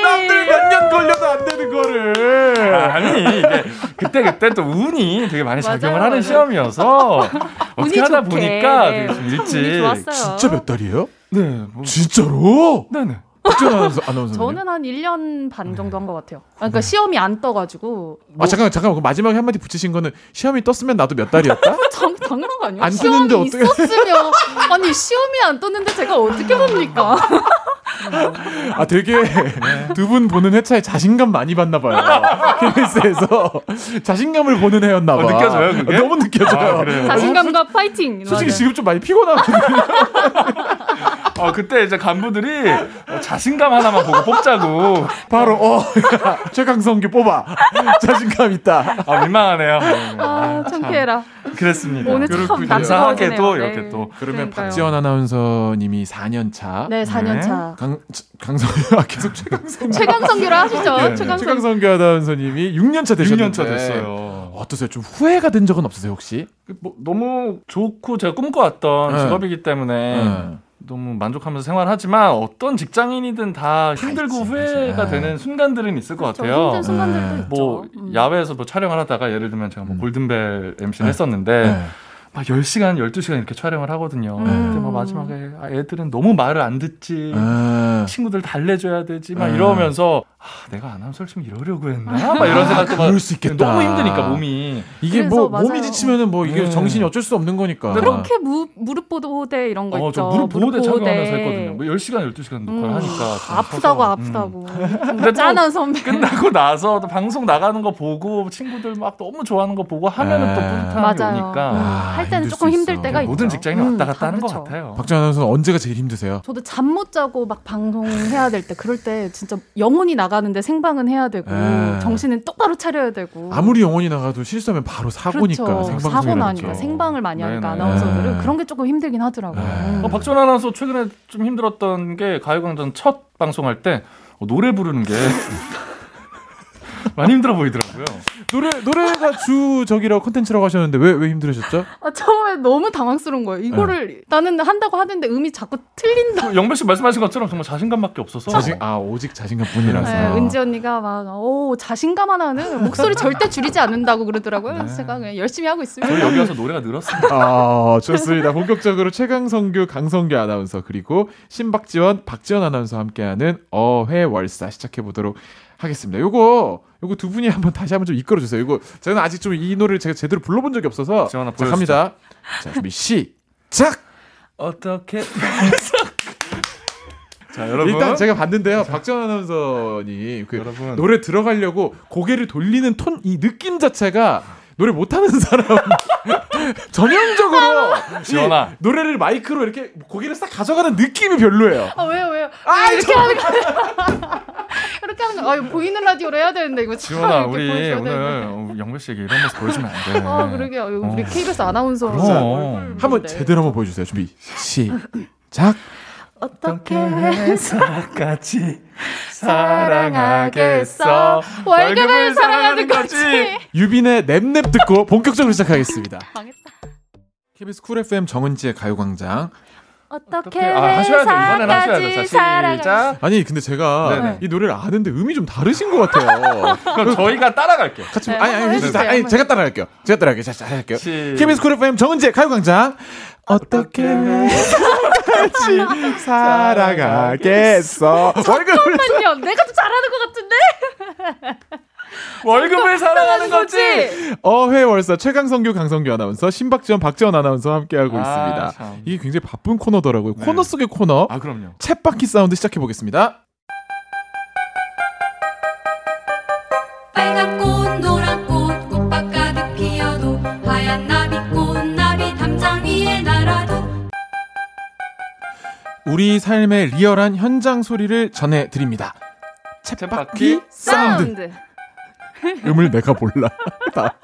남들 몇 년 걸려도 안 되는 거를. 아니 이게 그때 그때 또 운이 되게 많이 맞아요, 작용을 하는 맞아요. 시험이어서 어떻게 하다 좋게, 보니까 네. 되게 좀 일찍 좋았어요. 진짜 몇 달이에요? 네, 뭐, 진짜로? 네네. 아나운서 아나운서. 저는 한 1년 반 정도 한 것 같아요. 아, 그러니까 시험이 안 떠가지고. 아 잠깐 잠깐 그 마지막에 한마디 붙이신 거는 시험이 떴으면 나도 몇 달이었다? 당, 당연한 거 아니에요? 안 시험이 뜨는데 어떻게- 있었으면 아니 시험이 안 떴는데 제가 어떻게 봅니까? 아 되게 두 분 보는 회차에 자신감 많이 받나 봐요. KBS에서 자신감을 보는 해였나 봐. 어, 느껴져요, 그게? 너무 느껴져요. 아? 자신감과 파이팅. 솔직히 맞아요. 지금 좀 많이 피곤하거든요. 어, 그때 이제 간부들이 어, 자신감 하나만 보고 뽑자고. 바로 어 최강성규 뽑아 자신감 있다. 아 민망하네요. 아, 창피해라. 그랬습니다. 오늘 참 그렇군요. 감사하게도 난처하네요. 이렇게 또 그러면 그러니까요. 박지원 아나운서님이 4년 차. 네, 4년 차. 강 강성 아 계속 최강성 최강성규로 하시죠. 네, 네. 최강성. 최강성규 아나운서님이 6년 차 되셨는데 6년 차 됐어요. 어떠세요? 좀 후회가 된 적은 없으세요 혹시? 뭐, 너무 좋고 제가 꿈꿔왔던 네. 직업이기 때문에 네. 너무 만족하면서 생활하지만 어떤 직장인이든 다 힘들고 있지, 후회가 맞아. 되는 순간들은 있을 것 그렇죠. 같아요. 힘든 순간들도 네. 있죠. 뭐 음. 야외에서 뭐 촬영을 하다가 예를 들면 제가 뭐 음. 골든벨 MC를 네. 했었는데 네. 막 10시간, 12시간 이렇게 촬영을 하거든요. 음. 근데 뭐 마지막에 아, 애들은 너무 말을 안 듣지. 아, 친구들 달래줘야 되지 막 네. 이러면서 아, 내가 아나운서를 좀 이러려고 했나? 막 이런 생각도 막 그럴 수 있겠다. 너무 힘드니까 몸이 이게 뭐 맞아요. 몸이 지치면은 뭐 이게 네. 정신이 어쩔 수 없는 거니까. 그렇게 무, 무릎 보호대 이런 거 어, 있죠. 저 무릎 보호대 착용하면서. 했거든요. 뭐 10시간, 12시간 녹화를 음, 하니까. 좀 아프다고 서서, 음. 아프다고. 근데 또 짠한 선배. 끝나고 나서 또 방송 나가는 거 보고 친구들 막 너무 좋아하는 거 보고 하면은 네. 또 뿌듯함이 맞아요. 오니까 음, 아, 할 때는 조금 수 힘들 있어. 때가 있죠. 모든 직장인이 음, 왔다 갔다 다 하는 것 그렇죠. 같아요. 박지원 아나운서는 언제가 제일 힘드세요? 저도 잠 못 자고 막 방송해야 될 때 그럴 때 진짜 영혼이 나가는데 생방은 해야 되고 에. 정신은 똑바로 차려야 되고 아무리 영혼이 나가도 실수하면 바로 사고니까 그렇죠. 생방송이라는 사고 나니까 거. 생방을 많이 하니까 네네. 아나운서들은 네. 그런 게 조금 힘들긴 하더라고요. 네. 음. 어, 박지원 아나운서 최근에 좀 힘들었던 게 가요광장 첫 방송할 때 어, 노래 부르는 게 많이 힘들어 보이더라고요. 노래 노래가 주 적이라고 콘텐츠라고 하셨는데 왜 왜 힘들으셨죠? 아, 처음에 너무 당황스러운 거예요. 이거를 나는 한다고 하는데 음이 자꾸 틀린다. 그 영배 씨 말씀하신 것처럼 정말 자신감밖에 없어서 자신 아 오직 자신감뿐이라서. 네, 은지 언니가 막, 오, 자신감 하나는 목소리 절대 줄이지 않는다고 그러더라고요. 그래서 제가 그냥 열심히 하고 있습니다. 저희 여기 와서 노래가 늘었습니다. 아 좋습니다. 본격적으로 최강성규, 강성규 아나운서 그리고 신박지원, 박지원 아나운서와 함께하는 어회월사 시작해 보도록 하겠습니다. 요거 요거 두 분이 한번 다시 한번 좀 이끌어 주세요. 이거 저는 아직 좀 이 노래를 제가 제대로 불러본 적이 없어서 자. 갑니다. 자 준비 시작. 어떻게 자 여러분 일단 제가 봤는데요. 박지원 아나운서님 그 여러분 노래 들어가려고 고개를 돌리는 톤 이 느낌 자체가 노래 못하는 사람 전형적으로 지원아. 이 노래를 마이크로 이렇게 고개를 싹 가져가는 느낌이 별로예요. 아, 왜요, 왜요? 아, 이렇게 하는 거. 이렇게 하는 거. 아, 이거 보이는 라디오로 해야 되는데, 이거 참. 지원아 이렇게 우리 오늘. 어, 영배 씨에게 이런 모습 보여주면 안 돼. 아, 그러게요. 우리 어. KBS 아나운서. 그럼. 얼굴 한번. 제대로 한번 보여주세요. 준비 시작. 어떻게 해서 같이 사랑하겠어. 월급을 사랑하는 거지. 유빈의 냅냅 듣고 본격적으로 시작하겠습니다. 망했다. KBS 쿨 FM 정은지의 가요광장. 어떻게 아, 하셔야죠. 이번엔 하셔야죠. 회사까지 자, 사랑하 시작. 아니 근데 제가 네네. 이 노래를 아는데 음이 좀 다르신 것 같아요. 그럼 저희가 따라갈게요. 같이 네, 아니 아니, 해주세요, 아니, 제가 따라할게요. 제가 따라할게요. 자, 자 할게요. 시- KBS 쿨 FM 정은지의 가요광장. 어떻게 같이 살아가겠어. 월급을 잠깐만요. 내가 더 잘하는 것 같은데? 월급을 사랑하는 거지. 어회월사 최강성규 강성규 아나운서 신박지원 박지원 아나운서와 함께하고 아, 있습니다. 참. 이게 굉장히 바쁜 코너더라고요. 네. 코너 속의 코너 아 그럼요. 챗바퀴 사운드 시작해 보겠습니다. 우리 삶의 리얼한 현장 소리를 전해 드립니다. 챗바퀴 사운드. 음을 내가 몰라. 다.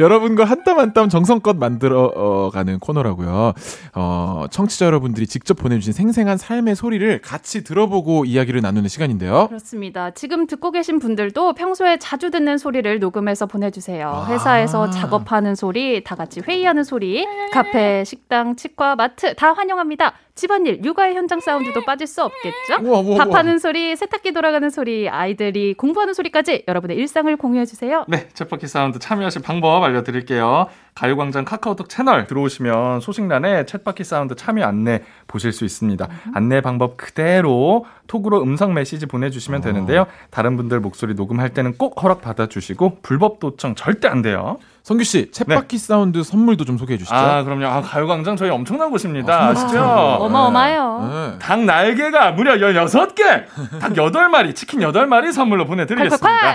여러분과 한땀 한 땀 정성껏 만들어 어, 가는 코너라고요. 어, 청취자 여러분들이 직접 보내주신 생생한 삶의 소리를 같이 들어보고 이야기를 나누는 시간인데요. 그렇습니다. 지금 듣고 계신 분들도 평소에 자주 듣는 소리를 녹음해서 보내주세요. 아. 회사에서 작업하는 소리, 다 같이 회의하는 소리, 카페, 식당, 치과, 마트 다 환영합니다. 집안일, 육아의 현장 사운드도 빠질 수 없겠죠? 우와, 우와, 우와. 밥하는 소리, 세탁기 돌아가는 소리, 아이들이 공부하는 소리까지 여러분의 일상을 공유해 주세요. 네, 챗바퀴 사운드 참여하실 방법 알려드릴게요. 가요광장 카카오톡 채널 들어오시면 소식란에 챗바퀴 사운드 참여 안내 보실 수 있습니다. 안내 방법 그대로 톡으로 음성 메시지 보내주시면 되는데요. 다른 분들 목소리 녹음할 때는 꼭 허락 받아주시고 불법 도청 절대 안 돼요. 성규 씨, 챗바퀴 사운드 선물도 좀 소개해 주시죠. 네. 아, 그럼요. 아, 가요광장 저희 엄청난 곳입니다. 아, 아시죠? 어마어마해요. 네. 닭 날개가 무려 16개! 닭 8마리, 치킨 8마리 선물로 보내드리겠습니다.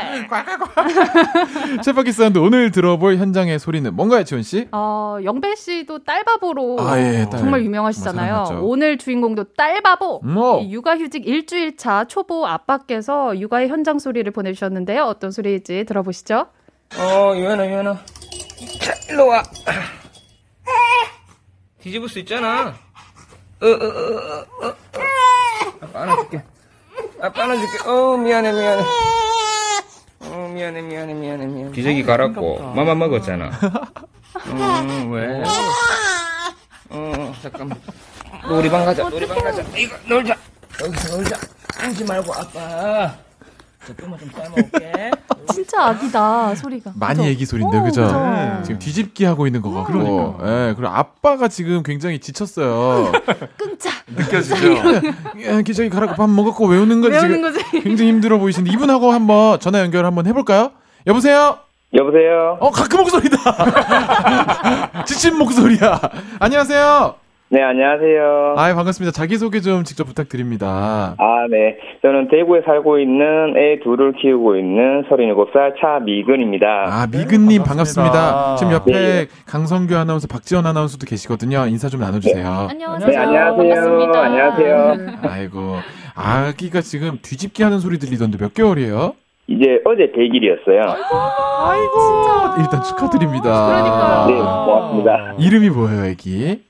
챗바퀴 사운드 오늘 들어볼 현장의 소리는 뭔가요, 지원 씨? 어, 영배 씨도 딸바보로 아, 예, 딸. 정말 유명하시잖아요. 정말. 오늘 주인공도 딸바보. 음, 어. 이 육아휴직 일주일 차 초보 아빠께서 육아의 현장 소리를 보내주셨는데요. 어떤 소리일지 들어보시죠. 어, 유연아, 유연아. 자, 일로 와. 뒤집을 수 있잖아. 어, 어, 어, 어, 어, 어. 아빠 안아줄게. 아빠 안아줄게. 어, 미안해, 미안해. 어, 미안해, 미안해, 미안해, 미안해. 기저귀 갈았고, 마마 먹었잖아. 음, 왜? 어, 잠깐만. 놀이방 가자, 놀이방 가자. 이거, 놀자. 여기서 놀자. 앉지 말고, 아빠. 조금만 좀 삶아올게. 진짜 아기다 소리가. 많이 그죠? 애기 소리인데 어, 그죠? 그죠? 지금 뒤집기 하고 있는 거 같고. 그러니까. 예, 그리고 아빠가 지금 굉장히 지쳤어요. 끙짜. 느껴지죠? 예, 기저귀 갈아고 밥 먹었고 외우는 거지 외우는 지금 거지. 굉장히 힘들어 보이시는데 이분하고 한번 전화 연결 한번 해볼까요? 여보세요? 여보세요? 어, 가끔 목소리다. 지친 목소리야. 안녕하세요. 네, 안녕하세요. 아, 반갑습니다. 자기 소개 좀 직접 부탁드립니다. 아, 네. 저는 대구에 살고 있는 애 둘을 키우고 있는 37살 차미근입니다. 아, 미근님 반갑습니다. 반갑습니다. 지금 옆에 네. 강성규 아나운서, 박지원 아나운서도 계시거든요. 인사 좀 나눠주세요. 안녕하세요. 네, 안녕하세요. 반갑습니다. 안녕하세요. 아이고, 아기가 지금 뒤집기 하는 소리 들리던데 몇 개월이에요? 이제 어제 100일이었어요. 아이고, 일단 축하드립니다. 그러니까요. 네, 고맙습니다. 이름이 뭐예요, 애기?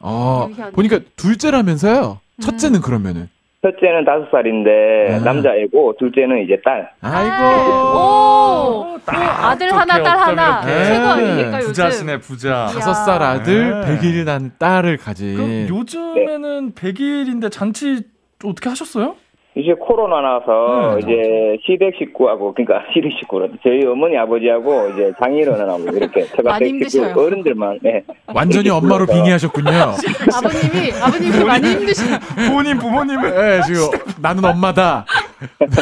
어, 유현. 보니까 둘째라면서요? 첫째는 그러면은? 첫째는 5살인데 아. 남자애고 둘째는 이제 딸. 아이고. 오, 뭐 아들 하나, 딸 하나. 이렇게. 최고 네. 아닙니까, 요즘? 부자시네, 부자. 다섯 살 아들, 네. 100일 난 딸을 가진. 그럼 요즘에는 100일인데 잔치 어떻게 하셨어요? 이제 코로나 나서 네, 이제 시댁 식구하고 그러니까 시댁 식구로 저희 어머니 아버지하고 이제 장인어른하고 이렇게 힘드셔요. 식구 어른들만 네. 완전히 엄마로 빙의하셨군요. 아버님이, 아버님이 많이 힘드시네. 부모님, 부모님을. 예, 지금 나는 엄마다.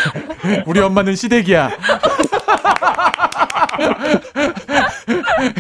우리 엄마는 시댁이야.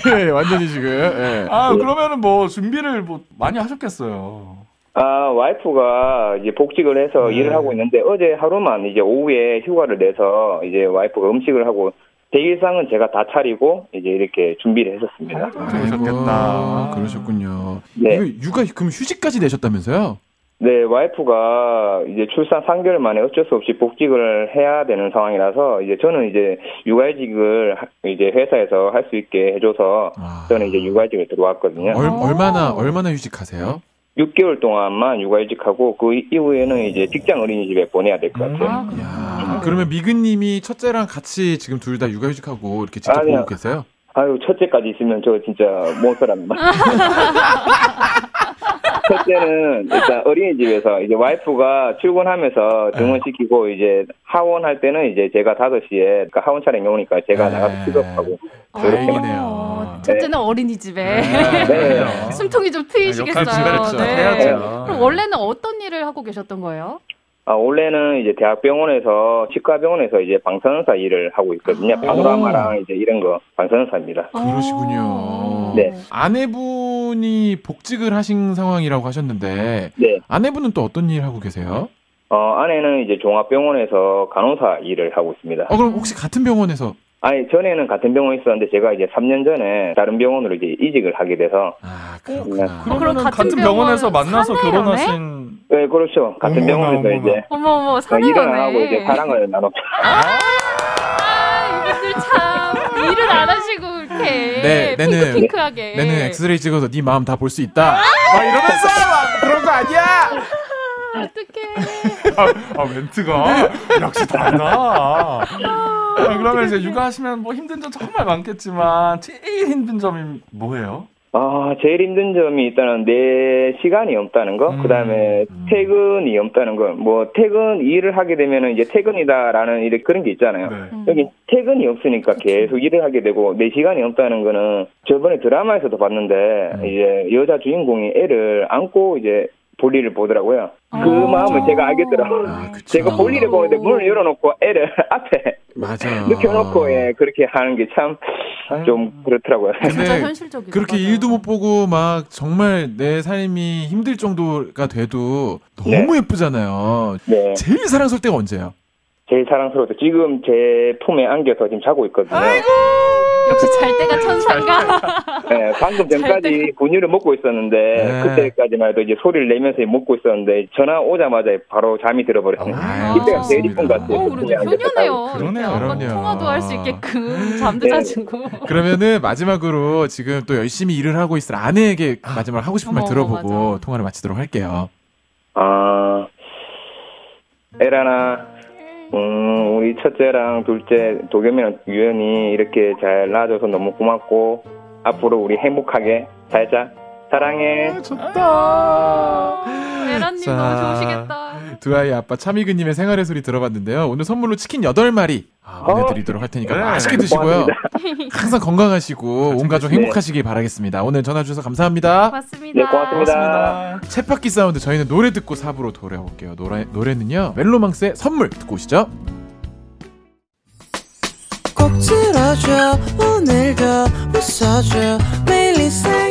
예, 완전히 지금. 예. 아, 그러면은 뭐 준비를 뭐 많이 하셨겠어요. 아, 와이프가 이제 복직을 해서 네. 일을 하고 있는데 어제 하루만 이제 오후에 휴가를 내서 이제 와이프가 음식을 하고 대일상은 제가 다 차리고 이제 이렇게 준비를 했었습니다. 그러셨겠다. 아이고, 그러셨군요. 네. 육아 그럼 휴직까지 내셨다면서요? 네, 와이프가 이제 출산 3개월 만에 어쩔 수 없이 복직을 해야 되는 상황이라서 이제 저는 이제 육아휴직을 하- 이제 회사에서 할 수 있게 해줘서 아. 저는 이제 육아휴직을 들어왔거든요. 얼, 얼마나 얼마나 휴직하세요? 6개월 동안만 육아휴직하고 그 이후에는 이제 직장 어린이집에 보내야 될 것 같아요. 아, 야, 그러면 미근님이 첫째랑 같이 지금 둘 다 육아휴직하고 이렇게 직접 아니요. 보고 계세요? 아유, 첫째까지 있으면 저 진짜 못 살았나. 첫째는 일단 어린이집에서 이제 와이프가 출근하면서 등원시키고 이제 하원할 때는 이제 제가 5시에 그러니까 하원 차량이 오니까 제가 네. 나가서 픽업하고 다행이네요. 어, 첫째는 어린이집에. 네. 숨통이 좀 트이시겠어요. 분배를 좀 네. 그럼 원래는 어떤 일을 하고 계셨던 거예요? 아, 원래는 이제 대학병원에서 치과병원에서 이제 방사선사 일을 하고 있거든요. 파노라마랑 이제 이런 거 방사선사입니다. 그러시군요. 네. 아내분이 복직을 하신 상황이라고 하셨는데 네. 아내분은 또 어떤 일 하고 계세요? 어, 아내는 이제 종합병원에서 간호사 일을 하고 있습니다. 어 그럼 혹시 같은 병원에서 아니, 전에는 같은 병원에 있었는데 제가 이제 3년 전에 다른 병원으로 이제 이직을 하게 돼서 아 그렇구나. 그러면은 같은 같은 병원에서 병원 만나서? 결혼하신 네, 그렇죠. 같은 어머나, 병원에서 어머나. 이제 어머 어머 어. 일을 안 하고 이제 사랑을 나눴죠. 아, 이분들 참 일을 안 하시고 이렇게 네, 네는- 핑크핑크하게. 내는 엑스레이 찍어서 네 마음 다 볼 수 있다. 막 이러면서 막 그런 거 아니야? 어떡해. 아, 아, 멘트가 역시 다르다. 아, 그러면 이제 육아하시면 뭐 힘든 점 정말 많겠지만 제일 힘든 점이 뭐예요? 아, 제일 힘든 점이 일단은 내 시간이 없다는 거, 음. 그 다음에 퇴근이 없다는 거, 뭐, 퇴근 일을 하게 되면은 이제 퇴근이다라는 이런 그런 게 있잖아요. 네. 여기 퇴근이 없으니까 계속 일을 하게 되고, 내 시간이 없다는 거는 저번에 드라마에서도 봤는데, 이제 여자 주인공이 애를 안고 이제 볼일을 보더라고요. 그 마음을 제가 알겠더라고요. 아. 제가 볼일을 보는데 문을 열어놓고 애를 앞에 맞아. 눕혀놓고 예, 그렇게 하는 게 참 좀 그렇더라고요. 진짜 근데 현실적이다. 그렇게 맞아요. 일도 못 보고 막 정말 내 삶이 힘들 정도가 돼도 너무 네. 예쁘잖아요. 네. 제일 사랑스러울 때가 언제예요? 제일 사랑스러웠죠. 지금 제 품에 안겨서 지금 자고 있거든요. 역시 잘 때가 천사인가? 네, 방금 전까지 분유를 먹고 있었는데 네. 그때까지만 해도 이제 소리를 내면서 먹고 있었는데 전화 오자마자 바로 잠이 들어버렸습니다. 아유, 이때가 제일 이쁜 것 같아요. 어, 그래도 효녀네요. 그러네요. 그럼요. 통화도 할 수 있게끔 잠도 잘 주고. 그러면은 마지막으로 지금 또 열심히 일을 하고 있을 아내에게 마지막으로 하고 싶은 말 들어보고 맞아. 통화를 마치도록 할게요. 아, 에라나, 음, 우리 첫째랑 둘째, 도겸이랑 유연이 이렇게 잘 낳아줘서 너무 고맙고, 앞으로 우리 행복하게 살자. 사랑해. 좋다. 에라님 자. 너무 좋으시겠다. 두 아이 아빠 차미근님의 생활의 소리 들어봤는데요. 오늘 선물로 치킨 8마리 아, 보내드리도록 할 테니까 네. 맛있게 드시고요. 항상 건강하시고 온 가족 네. 행복하시길 바라겠습니다. 오늘 전화 주셔서 감사합니다. 고맙습니다. 네, 고맙습니다. 챗바퀴 사운드 저희는 노래 듣고 4부로 돌아올게요. 노래, 노래는요. 멜로망스의 선물 듣고 오시죠. 꼭 들어줘 오늘도 웃어줘 매일 일상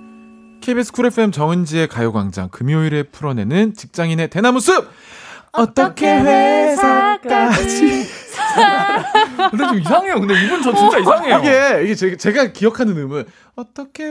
KBS 쿨 FM 정은지의 가요광장 금요일에 풀어내는 직장인의 대나무 숲! 어떻게 회사까지 근데 좀 이상해요. 근데 이분 저 진짜 이상해요. 이게 이게 제, 제가 기억하는 음은 어떻게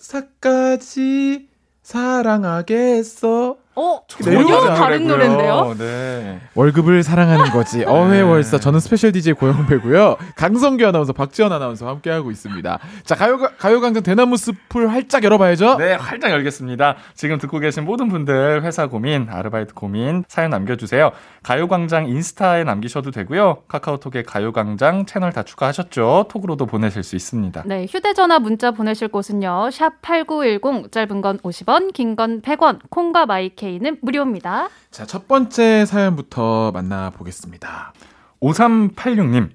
회사까지 사랑하겠어 어, 전혀 다른 노래인데요? 네. 월급을 사랑하는 거지 어회월사 저는 스페셜 DJ 고영배고요 강성규 아나운서 박지원 아나운서 함께하고 있습니다 자 가요 가요광장 대나무 숲을 활짝 열어봐야죠 네, 활짝 열겠습니다. 지금 듣고 계신 모든 분들 회사 고민, 아르바이트 고민 사연 남겨주세요. 가요광장 인스타에 남기셔도 되고요. 카카오톡에 가요광장 채널 다 추가하셨죠? 톡으로도 보내실 수 있습니다. 네, 휴대전화 문자 보내실 곳은요. 샵 8910, 짧은 건 50원, 긴 건 100원, 콩과 마이케 이는 무료입니다. 자 첫 번째 사연부터 만나보겠습니다 5386님,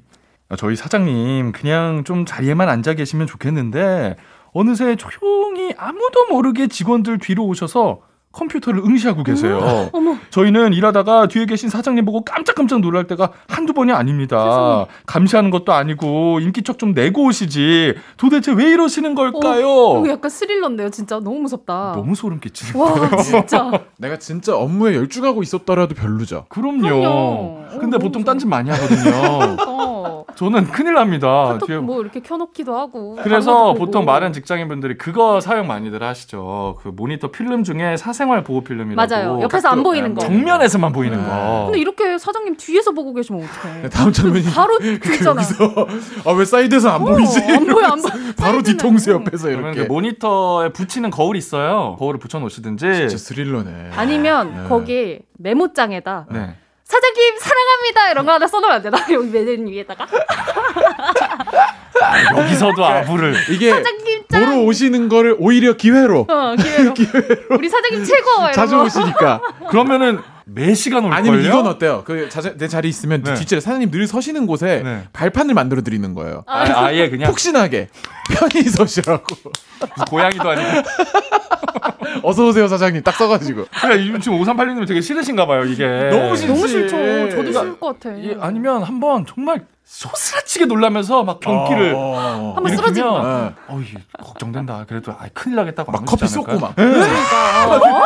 저희 사장님 그냥 좀 자리에만 앉아 계시면 좋겠는데 어느새 조용히 아무도 모르게 직원들 뒤로 오셔서 컴퓨터를 응시하고 계세요. 저희는 일하다가 뒤에 계신 사장님 보고 깜짝깜짝 놀랄 때가 한두 번이 아닙니다. 감시하는 것도 아니고 인기척 좀 내고 오시지. 도대체 왜 이러시는 걸까요? 어, 이거 약간 스릴러인데요, 진짜. 너무 무섭다. 너무 소름 끼치네요. 와, 진짜. 내가 진짜 업무에 열중하고 있었더라도 별로죠 그럼요. 그럼요. 근데 어, 보통 딴짓 많이 하거든요. 어, 저는 큰일 납니다. 카톡 뒤에 뭐 이렇게 켜놓기도 하고. 그래서. 보통 많은 직장인분들이 그거 사용 많이들 하시죠. 그 모니터 필름 중에 사생활 보호 필름이라고. 맞아요. 옆에서 안 보이는 거. 정면에서만 보이는 네. 거. 근데 이렇게 사장님 뒤에서 보고 계시면 어떡해. 다음 장면이 바로 그 있잖아. 여기서 아 왜 사이드에서 안 보이지? 안 보여, 안 보여. 바로 뒤통수 옆에서 그러면 그 이렇게 모니터에 붙이는 거울이 있어요. 거울을 붙여 놓으시든지. 진짜 스릴러네 아니면 네. 거기 메모장에다 네. 사장님 사랑합니다 이런 거 하나 써놓으면 안 되나? 여기 메뉴 위에다가 여기서도 아부를. 이게 사장님 짱! 보러 오시는 거를 오히려 기회로 어 기회로 우리 사장님 최고 자주 거. 오시니까 그러면은 매 시간 올걸요? 아니면 이건 어때요? 그 자, 내 자리 있으면 네. 뒷자리 사장님 늘 서시는 곳에 네. 발판을 만들어 드리는 거예요. 아, 아예 그냥 폭신하게 편히 서시라고. 고양이도 아니고. 어서 오세요 사장님 딱 써가지고. 이- 지금 5386님 되게 싫으신가 봐요, 이게. 너무 싫지. 너무 싫죠. 저도 그러니까 싫을 것 같아. 이- 아니면 한번 정말 소스라치게 놀라면서 막 경기를 어. 한번 쓰러지면. 일으키면 어이 걱정된다. 그래도 아 큰일 나겠다고 막안 커피 쏟고? 막. 그러니까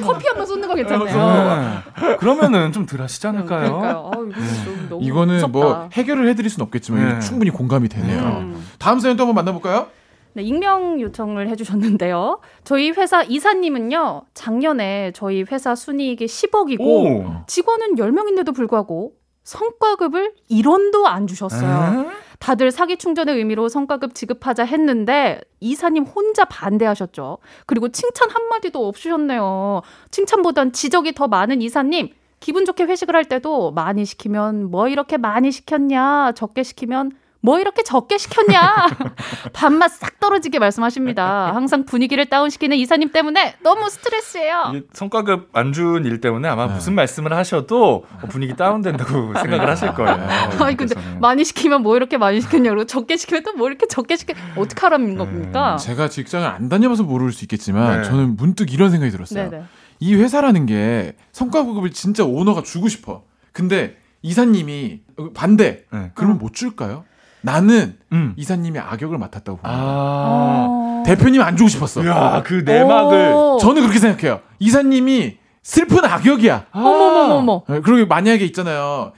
커피 한 번 쏟는 거 괜찮네요. 네. 그러면은 좀 덜 하시지 않을까요? 그러니까요. 아, 이거 좀 너무 이거는 무섭다. 뭐 해결을 해드릴 수는 없겠지만 네. 충분히 공감이 되네요. 음. 다음 사연 또 한번 만나볼까요? 네, 익명 요청을 해주셨는데요. 저희 회사 이사님은요, 작년에 저희 회사 순이익이 10억이고, 오. 직원은 10명인데도 불구하고 성과급을 1원도 안 주셨어요. 다들 사기 충전의 의미로 성과급 지급하자 했는데 이사님 혼자 반대하셨죠. 그리고 칭찬 한마디도 없으셨네요. 칭찬보단 지적이 더 많은 이사님. 기분 좋게 회식을 할 때도 많이 시키면 뭐 이렇게 많이 시켰냐, 적게 시키면 뭐 이렇게 적게 시켰냐? 밥맛 싹 떨어지게 말씀하십니다. 항상 분위기를 다운시키는 이사님 때문에 너무 스트레스예요. 성과급 안 준 일 때문에 아마 무슨 말씀을 하셔도 어, 분위기 다운된다고 생각을 하실 거예요. 아니 근데 많이 시키면 뭐 이렇게 많이 시켰냐고 적게 시키면 또 뭐 이렇게 적게 시켜 어떡하라는 겁니까? 제가 직장을 안 다녀봐서 모를 수 있겠지만 네. 저는 문득 이런 생각이 들었어요. 네네. 이 회사라는 게 성과급을 진짜 오너가 주고 싶어. 근데 이사님이 반대. 네. 그러면 못 줄까요? 나는 음. 이사님이 악역을 맡았다고 봅니다. 어. 대표님 안 주고 싶었어. 야, 그 내막을 오. 저는 그렇게 생각해요. 이사님이 슬픈 악역이야. 어머머머머. 네, 그리고 만약에 있잖아요.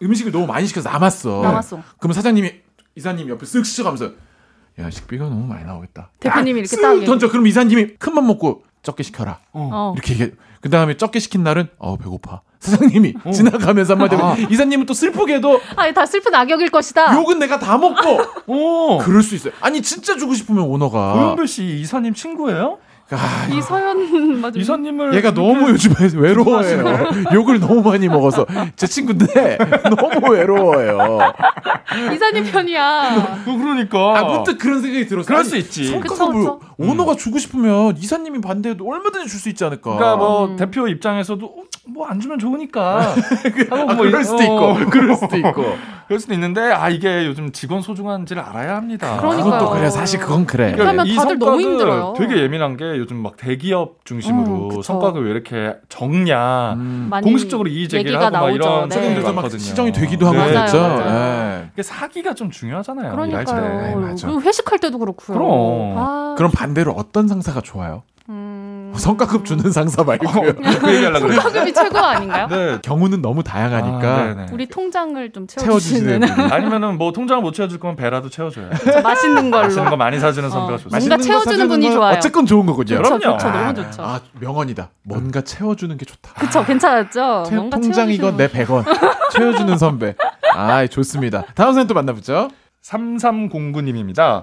음식을 너무 많이 시켜서 남았어. 남았어. 그럼 사장님이 이사님 옆에 쓱 스쳐가면서 야 식비가 너무 많이 나오겠다. 대표님이 이렇게 쓱딱 얘기- 던져. 그럼 이사님이 큰 맘 먹고 적게 시켜라. 어. 이렇게 얘기해. 그 다음에 적게 시킨 날은 어 배고파. 사장님이 어. 지나가면서 한마디 하면 이사님은 또 슬프게도 아니 다 슬픈 악역일 것이다. 욕은 내가 다 먹고 오. 그럴 수 있어요. 아니 진짜 주고 싶으면 오너가 고영배 씨 이사님 친구예요? 아, 이서연 맞아. 이사님을 얘가 너무 요즘에 외로워해요. 욕을 너무 많이 먹어서 제 친구인데 너무 외로워해요. 이사님 편이야. 그러니까. 아 문득 그런 생각이 들었어요. 그럴 아니, 수 있지. 성과급을 그쵸, 오너가 주고 싶으면 이사님이 반대해도 얼마든지 줄 수 있지 않을까. 그러니까 뭐 음. 대표 입장에서도 뭐 안 주면 좋으니까. 하고 아, 뭐 그럴 이- 수도 있고, 어. 그럴 수도 있고. 그럴 수도 있는데 아 이게 요즘 직원 소중한지를 알아야 합니다. 그러니까요. 그래. 사실 그건 그래. 그러면 이 다들 너무 힘들어요. 되게 예민한 게 요즘 막 대기업 중심으로 음. 성과급 왜 이렇게 적냐. 음. 공식적으로 이의 제기를 얘기가 하고 막 나오죠. 이런 네. 책임들도 막 많거든요. 시정이 되기도 하고 네. 맞아요. 예. 이게 사기가 좀 중요하잖아요. 그러니까요. 네, 맞아. 그리고 회식할 때도 그렇고요. 그럼. 아, 그럼 반대로 어떤 상사가 좋아요? 음... 성과급 주는 상사 말고요. 그 얘기하려고 그래. 성과급이 최고 아닌가요? 네. 경우는 너무 다양하니까 아, 네네. 우리 통장을 좀 채워주시는. 아니면은 뭐 통장을 못 채워줄 거면 배라도 채워줘요. 맛있는 걸로. 맛있는 거 많이 사주는 선배가 어, 좋습니다. 뭔가 채워주는 분이 건 좋아요. 어쨌건 좋은 거군요. 그쵸, 그럼요. 그쵸, 너무 아, 좋죠. 아 명언이다. 뭔가 채워주는 게 좋다. 그쵸, 괜찮았죠? 채- 뭔가 통장 이거 채워주시는 내 100원 채워주는 선배. 아 좋습니다. 다음 사연 또 만나보죠. 3309님입니다.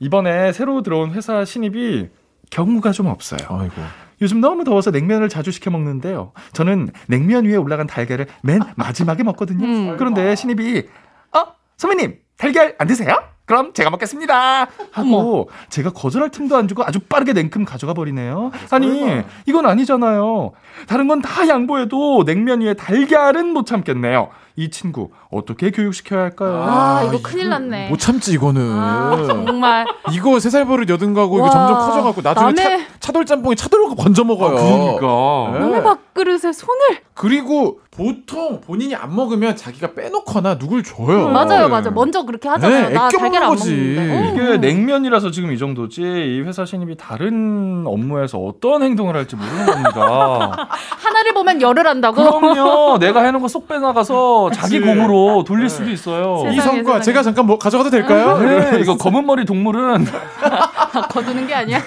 이번에 새로 들어온 회사 신입이 경우가 좀 없어요. 아이고. 요즘 너무 더워서 냉면을 자주 시켜 먹는데요. 저는 냉면 위에 올라간 달걀을 맨 마지막에 먹거든요. 음. 그런데 신입이 어 선배님 달걀 안 드세요? 그럼 제가 먹겠습니다. 하고 제가 거절할 틈도 안 주고 아주 빠르게 냉큼 가져가 버리네요. 아니 이건 아니잖아요. 다른 건 다 양보해도 냉면 위에 달걀은 못 참겠네요. 이 친구 어떻게 교육시켜야 할까요? 아, 이거 큰일 났네. 못 참지 이거는. 아, 정말. 이거 세 살 버릇 여든 거고 이거 와, 점점 커져갖고 나중에 남의- 차, 차돌짬뽕에 차돌고 건져 먹어요. 그러니까. 네. 남의 밥그릇에 손을. 그리고 보통 본인이 안 먹으면 자기가 빼놓거나 누굴 줘요. 맞아요, 맞아요. 먼저 그렇게 하잖아요. 네, 나 애껴 달걀 안 먹는 거지. 먹는데. 이게 어. 냉면이라서 지금 이 정도지 이 회사 신입이 다른 업무에서 어떤 행동을 할지 모르는 겁니다. 하나를 보면 열을 한다고? 그럼요. 내가 해놓은 거 쏙 빼나가서 자기 공으로 돌릴 수도 있어요. 이 세상에, 성과 세상에. 제가 잠깐 뭐 가져가도 될까요? 네, 이거 검은 머리 동물은 거두는 게 아니야?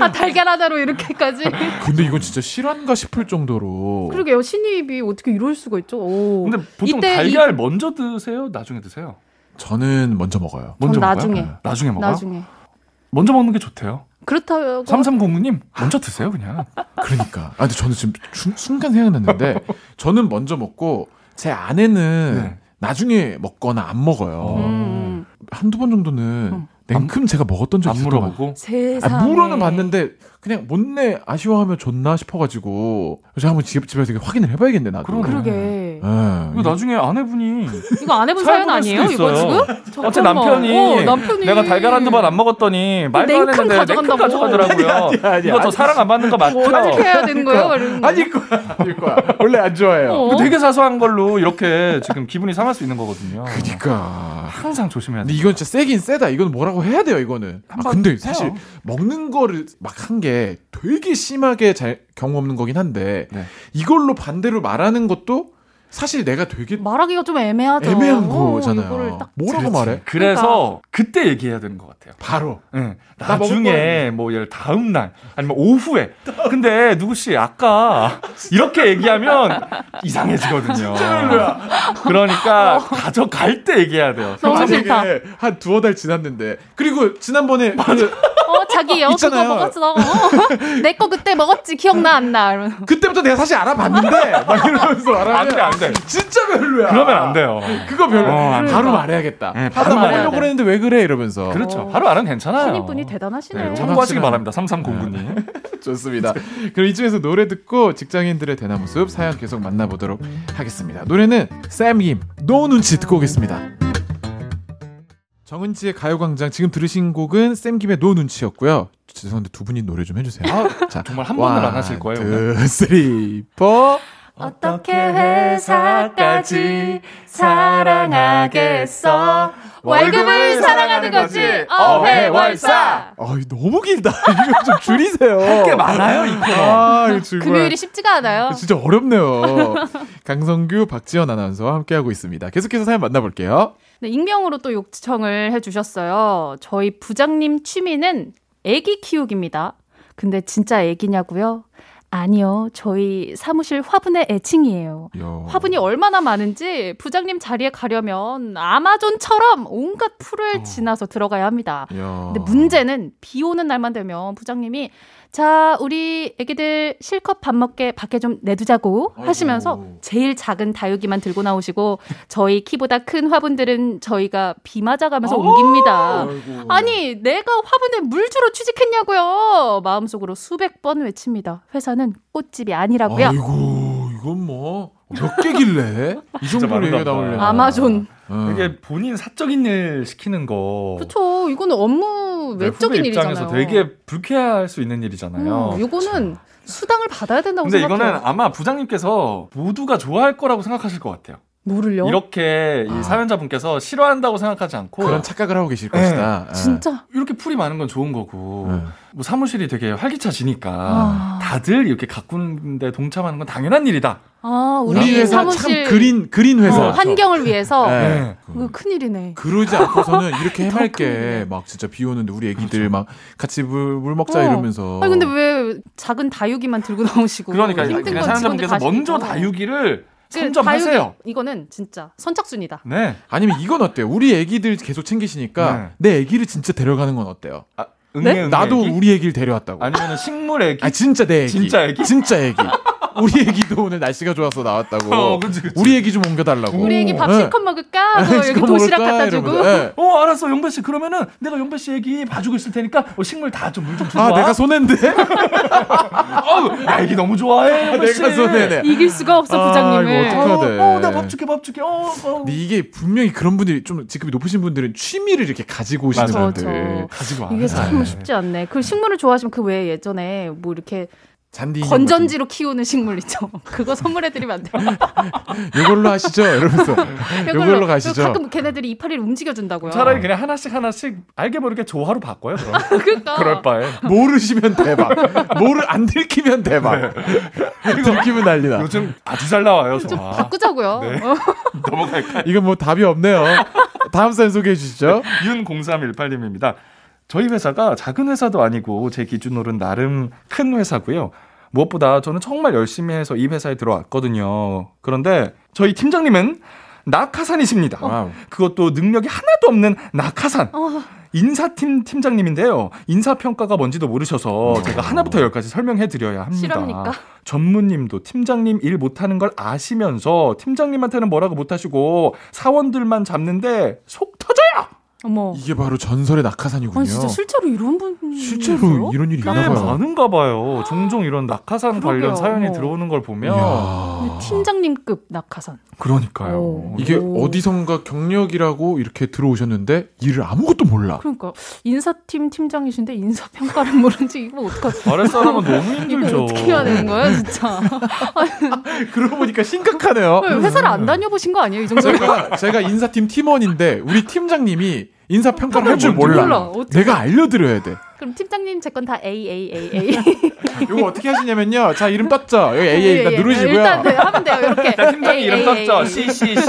아, 달걀 하나로 이렇게까지? 근데 이건 진짜 실화인가 싶을 정도로. 그러게요. 신입이 어떻게 이럴 수가 있죠? 오. 근데 보통 이때 달걀 먼저 드세요? 나중에 드세요? 저는 먼저 먹어요. 먼저 전 먹어요? 나중에. 네. 나중에 먹어요? 나중에. 먼저 먹는 게 좋대요. 그렇다고. 3309님 먼저 드세요 그냥. 그러니까. 아, 근데 저는 지금 중- 순간 생각났는데 저는 먼저 먹고 제 아내는 네. 나중에 먹거나 안 먹어요. 음. 한두 번 정도는 냉큼 제가 먹었던 적이 것 물어보고. 세상에. 아, 물어는 봤는데 그냥 못내 아쉬워하면 좋나 싶어가지고 제가 한번 집, 집에서 이렇게 확인을 해봐야겠네 나도. 그러네. 그러게. 예. 이거 나중에 아내분이 이거 안 해본 사연 아니에요? 이거. 지금? 어째. 남편이, 어, 남편이 내가 달걀 한두 번 안 먹었더니 말도 안 냉큼 했는데 냉큼 가져간다고. 가져가더라고요. 아니야, 아니야. 이거 저 사랑 안 받는 거 맞죠? 뭐 어떻게 해야 되는 거예요? 이러는 거. 아닐 거야, 아닐 거야. 원래 안 좋아해요. 어? 되게 사소한 걸로 이렇게 지금 기분이 상할 수 있는 거거든요. 그러니까. 항상 조심해야 근데 돼. 이건 진짜 세긴 세다. 이건 뭐라고 해야 돼요, 이거는. 아, 근데 해요. 사실 먹는 거를 막 한 게 되게 심하게 잘 경험 없는 거긴 한데 네. 이걸로 반대로 말하는 것도 사실 내가 되게 말하기가 좀 애매하죠. 애매한 어, 거잖아요. 딱 뭐라고 말해? 그래서 그때 얘기해야 되는 것 같아요. 바로. 응. 나 나중에 뭐 예를 다음 날 아니면 오후에 근데 누구 씨 아까 이렇게 얘기하면 이상해지거든요. 그러니까 가져갈 때 얘기해야 돼요. 너무 싫다. 한 두어 달 지났는데 그리고 지난번에 그 어, 자기 여수 거 있잖아요. 먹었어. 내 거 그때 먹었지 기억나 안 나. 이러면. 그때부터 내가 사실 알아봤는데 막 이러면서 말하면 안 돼, 안 돼. 진짜 별로야. 그러면 안 돼요. 그거 별로. 어. 바로 말해야겠다. 네, 바로 말하려고. 그랬는데 왜 그래 이러면서. 그렇죠. 바로 알면 괜찮아요. 선임분이 대단하시네요. 네, 참고하시기 확실한- 바랍니다. 3309님. 좋습니다. 그럼 이쯤에서 노래 듣고 직장인들의 대나무 숲 사연 계속 만나보도록 하겠습니다. 노래는 샘김 No 눈치 듣고 오겠습니다. 정은지의 가요광장 지금 들으신 곡은 샘김의 No 눈치였고요. 죄송한데 두 분이 노래 좀 해주세요. 자, 정말 한 번을 안 하실 거예요? two, three, four. 어떻게 회사까지 사랑하겠어? 월급을 사랑하는 거지. 어회월사. 아, 너무 길다. 이거 좀 줄이세요. 할 게 많아요, 이. 아, 이거 정말. 금요일이 쉽지가 않아요. 진짜 어렵네요. 강성규, 박지원 아나운서와 함께하고 있습니다. 계속해서 사연 만나볼게요. 네, 익명으로 또 요청을 해주셨어요. 저희 부장님 취미는 애기 키우기입니다. 근데 진짜 애기냐고요? 아니요. 저희 사무실 화분의 애칭이에요. 야. 화분이 얼마나 많은지 부장님 자리에 가려면 아마존처럼 온갖 풀을 지나서 들어가야 합니다. 야. 근데 문제는 비 오는 날만 되면 부장님이 자, 우리 애기들 실컷 밥 먹게 밖에 좀 내두자고 하시면서 제일 작은 다육이만 들고 나오시고 저희 키보다 큰 화분들은 저희가 비 맞아가면서 옮깁니다. 아니, 내가 화분에 물 주러 취직했냐고요. 마음속으로 수백 번 외칩니다. 회사는 꽃집이 아니라고요. 아이고, 이건 뭐, 몇 개길래? 이 정도로 보다. 나올래. 아마존. 어. 이게 본인 사적인 일 시키는 거. 그렇죠. 이거는 업무 네, 외적인 일이잖아요. 입장에서 되게 불쾌할 수 있는 일이잖아요. 음, 요거는 수당을 받아야 된다고 근데 생각해요. 이거는 아마 부장님께서 모두가 좋아할 거라고 생각하실 것 같아요. 뭐를요? 이렇게 이 사연자분께서 싫어한다고 생각하지 않고 그런 착각을 하고 계실 네. 것이다. 예. 진짜 이렇게 풀이 많은 건 좋은 거고 네. 뭐 사무실이 되게 활기차지니까 아. 다들 이렇게 가꾸는데 동참하는 건 당연한 일이다. 아, 우리, 우리 회사 사무실 참 그린 그린 회사. 어, 환경을 위해서 네. 이거 큰일이네. 그러지 않고서는 이렇게 더 해맑게. 막 진짜 비 오는데 우리 애기들 막 같이 물, 물 먹자 어. 이러면서. 아니 근데 왜 작은 다육이만 들고 나오시고 그러니까 힘든 건 사연자분께서 먼저 다 시키고. 다육이를 그 선점하세요. 이거는 진짜 선착순이다. 네. 아니면 이건 어때요? 우리 애기들 계속 챙기시니까 네. 내 애기를 진짜 데려가는 건 어때요? 아, 응애, 응애 나도 애기? 우리 애기를 데려왔다고. 아니면 식물 애기? 아 진짜 내 애기. 진짜 애기? 진짜 애기. 우리 애기도 오늘 날씨가 좋아서 나왔다고. 어, 그치, 그치. 우리 애기 좀 옮겨달라고. 우리 애기 밥 네. 실컷 먹을까? 뭐 여기 도시락? 갖다 주고. 네. 어 알았어 영배 씨 그러면은 내가 영배 씨 애기 봐주고 있을 테니까 어, 식물 다 좀 물좀 주고 아 와. 내가 손해인데. 어우 나 애기 너무 좋아해 씨. 내가 손해네. 이길 수가 없어 아, 부장님을. 이거 어떡하대. 어, 나밥 줄게 밥 줄게. 어, 어. 근데 이게 분명히 그런 분들이 좀 직급이 높으신 분들은 취미를 이렇게 가지고 오시는 맞아요. 분들. 그렇죠. 가지고 와. 이게 참 쉽지 않네. 그 식물을 좋아하시면 그 외에 예전에 뭐 이렇게 잔디 건전지로 키우는 식물 있죠. 그거 선물해드리면 안 돼요. 요걸로 하시죠. 이러면서 요걸로 가시죠. 가끔 걔네들이 이파리를 움직여준다고요. 차라리 그냥 하나씩 하나씩 알게 모르게 조화로 바꿔요. 그럼. 그러니까. 그럴 바에. 모르시면 대박. 모르 안 들키면 대박. 들키면 난리나. 요즘 아주 잘 나와요. 좀. 바꾸자고요. 네. 어. 넘어갈까요? 이건 뭐 답이 없네요. 다음 사연 소개해 주시죠. 윤0318님입니다. 저희 회사가 작은 회사도 아니고 제 기준으로는 나름 큰 회사고요. 무엇보다 저는 정말 열심히 해서 이 회사에 들어왔거든요. 그런데 저희 팀장님은 낙하산이십니다. 와우. 그것도 능력이 하나도 없는 낙하산. 어. 인사팀 팀장님인데요. 인사평가가 뭔지도 모르셔서 제가 하나부터 열까지 설명해 드려야 합니다. 실화입니까? 전무님도 팀장님 일 못하는 걸 아시면서 팀장님한테는 뭐라고 못하시고 사원들만 잡는데 속 터져요. 어머. 이게 바로 전설의 낙하산이군요. 아니 진짜 실제로 이런 분이 실제로? 이런 일이 꽤 있나 봐요. 많은가 봐요. 종종 이런 낙하산 그러게요. 관련 사연이 어머. 들어오는 걸 보면 이야. 팀장님급 낙하산. 그러니까요. 오. 이게 오. 어디선가 경력이라고 이렇게 들어오셨는데 일을 아무것도 몰라. 그러니까 인사팀 팀장이신데 인사 평가를 모르는지 이거 어떡하지? 아랫 사람은 너무 이거 힘들죠. 어떻게 해야 되는 거야 진짜? 그러고 보니까 심각하네요. 왜 회사를 안 다녀보신 거 아니에요 이 정도면? 제가 제가 인사팀 팀원인데 우리 팀장님이 인사 평가를 할줄 뭔지 몰라. 몰라. 내가 알려드려야 돼. 그럼 팀장님 제 건 다 A A A A. 이거 어떻게 하시냐면요. 자 이름 떴죠. 여기 A A 일단 누르시고요. 일단 네, 하면 돼요 이렇게. 일단 팀장님 A, 이름 A, 떴죠. A. C C C.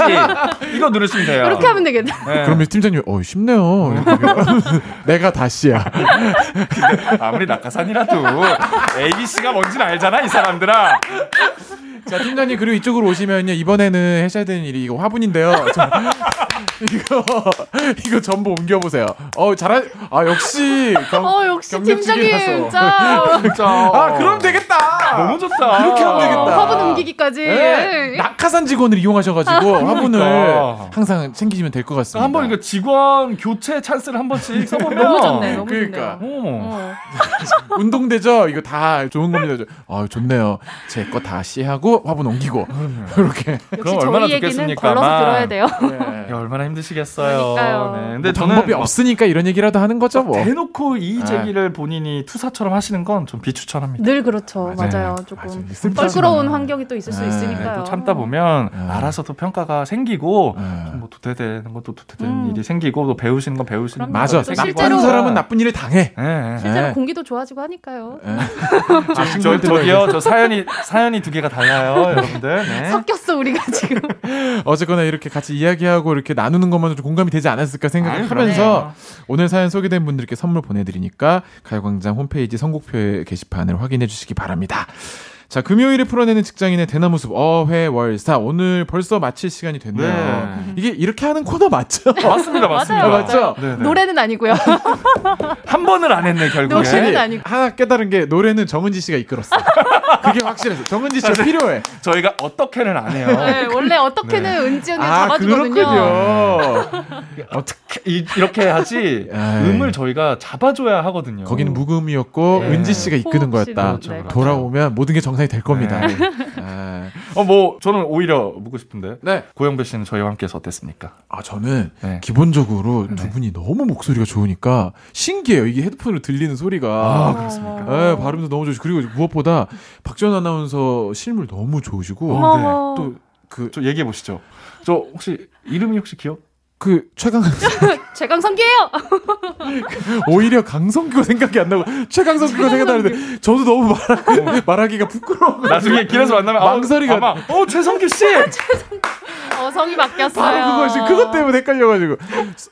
이거 누르시면 돼요. 이렇게 하면 되겠네. 네. 그러면 팀장님, 어 쉽네요. 내가 다시야. 아무리 낙하산이라도 ABC가 뭔지는 알잖아 이 사람들아. 자, 팀장님 그리고 이쪽으로 오시면요. 이번에는 하셔야 되는 일이 이거 화분인데요. 자, 이거 이거 전부 옮겨 보세요. 어, 잘하 아, 역시 경, 어, 역시. 팀장님. 짜. 진짜. 아, 그럼 되겠다. 너무 좋다. 이렇게 하면 되겠다. 어, 화분 옮기기까지. 네, 낙하산 직원을 이용하셔가지고 화분을 그러니까. 항상 챙기시면 될 것 같습니다. 한번 이거 직원 교체 찬스를 한 번씩 써보면 너무 좋네, 너무 그러니까. 어. 어. 운동되죠? 이거 다 좋은 겁니다. 아, 좋네요. 제 거다 씨하고 화분 옮기고 이렇게. 역시 얼마나 좋겠습니까? 걸러서. 들어야 돼요. 야, 얼마나 힘드시겠어요. 그러니까요. 네. 근데 근데 저는 방법이 막 없으니까 이런 얘기라도 하는 거죠, 뭐. 대놓고 네. 제기를 본인이 투사처럼 하시는 건 좀 비추천합니다. 늘 그렇죠. 맞아요. 맞아요. 조금 슬프지만. 껄끄러운 환경이 또 있을 수 네, 있으니까요. 또 참다 보면 네. 알아서 또 평가가 생기고 네. 좀뭐 도태되는 것도 도태되는 음. 일이 생기고 또 배우시는 건 배우시는. 맞아. 또 나쁜 실제로- 사람은 나쁜 일을 당해. 실제로 네. 공기도 좋아지고 하니까요. 예. 아, 저, 저기요, 저 사연이, 사연이 두 개가 달라요, 여러분들. 네. 섞였어 우리가 지금. 어쨌거나 이렇게 같이 이야기하고 이렇게 나누는 것만으로 좀 공감이 되지 않았을까 아유, 생각하면서 그럼요. 오늘 사연 소개된 분들께 선물 보내드리니까 가요광장 홈페이지 선곡표 게시판을 확인해 주시기 바랍니다. 자, 금요일에 풀어내는 직장인의 대나무 숲 어회월사 오늘 벌써 마칠 시간이 됐네요. 네. 이게 이렇게 하는 코너 맞죠? 맞습니다, 맞습니다. 아, 맞죠? 네, 네. 노래는 아니고요. 한 번을 안 했네, 결국에. 노래는 아니고. 하나 깨달은 게 노래는 정은지 씨가 이끌었어. 그게 확실했어. 정은지 씨가 필요해. 저희가 어떻게는 안 해요. 네, 원래 어떻게는 은지 언니 아, 잡아주거든요. 그렇군요. 어떻게, 이, 이렇게 하지, 에이. 음을 저희가 잡아줘야 하거든요. 거기는 무음이었고 네. 은지 씨가 이끄는 거였다. 네, 그렇죠. 돌아오면 모든 게 정상 이 될 겁니다. 네. 아, 어, 뭐, 저는 오히려 묻고 싶은데. 네. 고영배 씨는 저희와 함께해서 어땠습니까? 아, 저는 네. 기본적으로 두 네. 분이 너무 목소리가 좋으니까 신기해요. 이게 헤드폰으로 들리는 소리가. 아, 그렇습니까? 네, 발음도 너무 좋으시고 그리고 무엇보다 박지원 아나운서 실물 너무 좋으시고 어, 어머. 또그 저 얘기해 보시죠. 저 혹시, 이름이 혹시 기억? 그 최강 최강 성기예요. 오히려 강성규가 생각이 안 나고 최강성규가 생각나는데 저도 너무 말하, 말하기가 부끄러워. 나중에 길에서 만나면 아우, 망설이가 아마 어 최성규 씨 어, 성이 바뀌었어요. 바로 그거 지금 그것 때문에 헷갈려가지고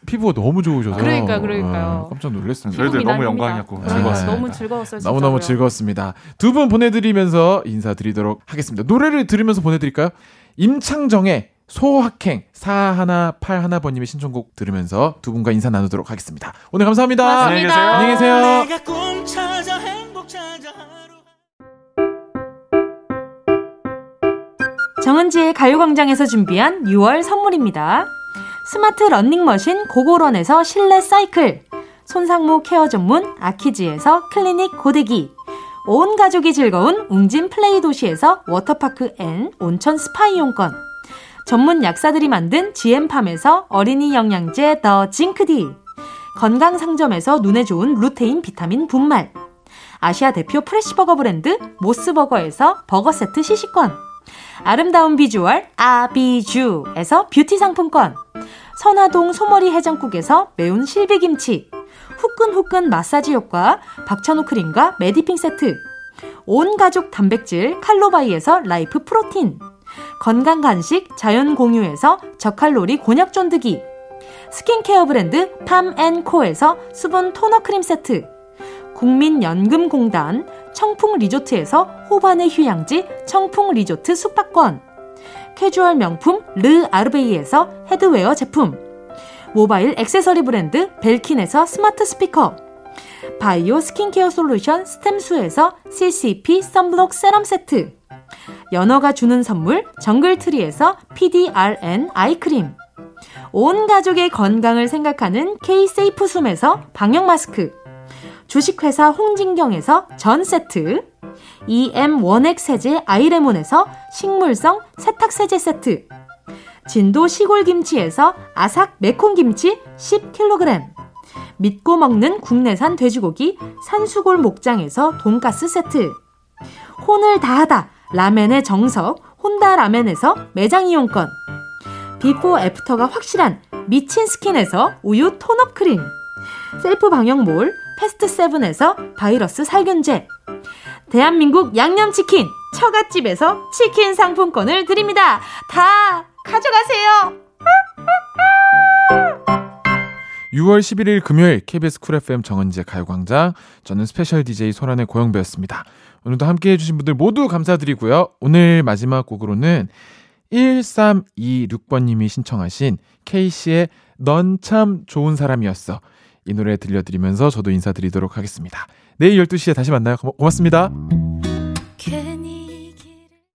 피부가 너무 좋으셔서 그러니까, 그러니까요. 네, 깜짝 놀랐습니다. 저희들 너무. 영광이었고 네, 즐거웠습니다. 너무 즐거웠어요. 너무 너무. 즐거웠습니다. 두 분 보내드리면서 인사드리도록 하겠습니다. 노래를 들으면서 보내드릴까요? 임창정의 소확행 4181번님의 신청곡 들으면서 두 분과 인사 나누도록 하겠습니다. 오늘 감사합니다. 고맙습니다. 안녕히 계세요. 내가 꿈 찾아 행복 찾아 하루 정은지의 가요광장에서 준비한 6월 선물입니다. 스마트 러닝머신 고고런에서 실내 사이클, 손상모 케어 전문 아키즈에서 클리닉 고데기, 온 가족이 즐거운 웅진 플레이 도시에서 워터파크 and 온천 스파 이용권, 전문 약사들이 만든 GM팜에서 어린이 영양제 더 징크디, 건강 상점에서 눈에 좋은 루테인 비타민 분말, 아시아 대표 fresh버거 브랜드 모스버거에서 버거 세트 시식권, 아름다운 비주얼 아비주에서 뷰티 상품권. 선화동 소머리 해장국에서 매운 실비김치. 후끈후끈 마사지 효과 박찬호 크림과 메디핑 세트. 온 가족 단백질 칼로바이에서 라이프 프로틴 건강 간식 자연 공유에서 저칼로리 곤약 쫀득이 스킨케어 브랜드 팜앤코에서 수분 토너 크림 세트 국민연금공단 청풍 리조트에서 호반의 휴양지 청풍 리조트 숙박권 캐주얼 명품 르 아르베이에서 headwear 제품 모바일 액세서리 브랜드 벨킨에서 스마트 스피커 바이오 스킨케어 솔루션 스템수에서 CCP sunblock serum 세트 연어가 주는 선물 정글트리에서 PDRN eye cream. 온 가족의 건강을 생각하는 K-세이프 숨에서 방역 마스크. 주식회사 홍진경에서 전 세트, EM 원액 세제 아이레몬에서 식물성 세탁 세제 세트, 진도 시골 김치에서 아삭 매콤 김치 10kg, 믿고 먹는 국내산 돼지고기 산수골 목장에서 돈가스 세트, 혼을 다하다 라멘의 정석 혼다 라멘에서 매장 이용권, 비포 애프터가 확실한 미친 스킨에서 우유 tone-up 크림, 셀프 방역몰 패스트 세븐에서 바이러스 살균제, 대한민국 양념치킨 처갓집에서 치킨 상품권을 드립니다. 다 가져가세요. 6월 11일 금요일 KBS 쿨 FM 정은지의 가요광장 저는 스페셜 DJ 소란의 고영배였습니다. 오늘도 함께 해주신 분들 모두 감사드리고요. 오늘 마지막 곡으로는 1326번님이 신청하신 케이시의 넌 참 좋은 사람이었어. 이 노래 들려드리면서 저도 인사드리도록 하겠습니다. 내일 12시에 다시 만나요. 고- 고맙습니다.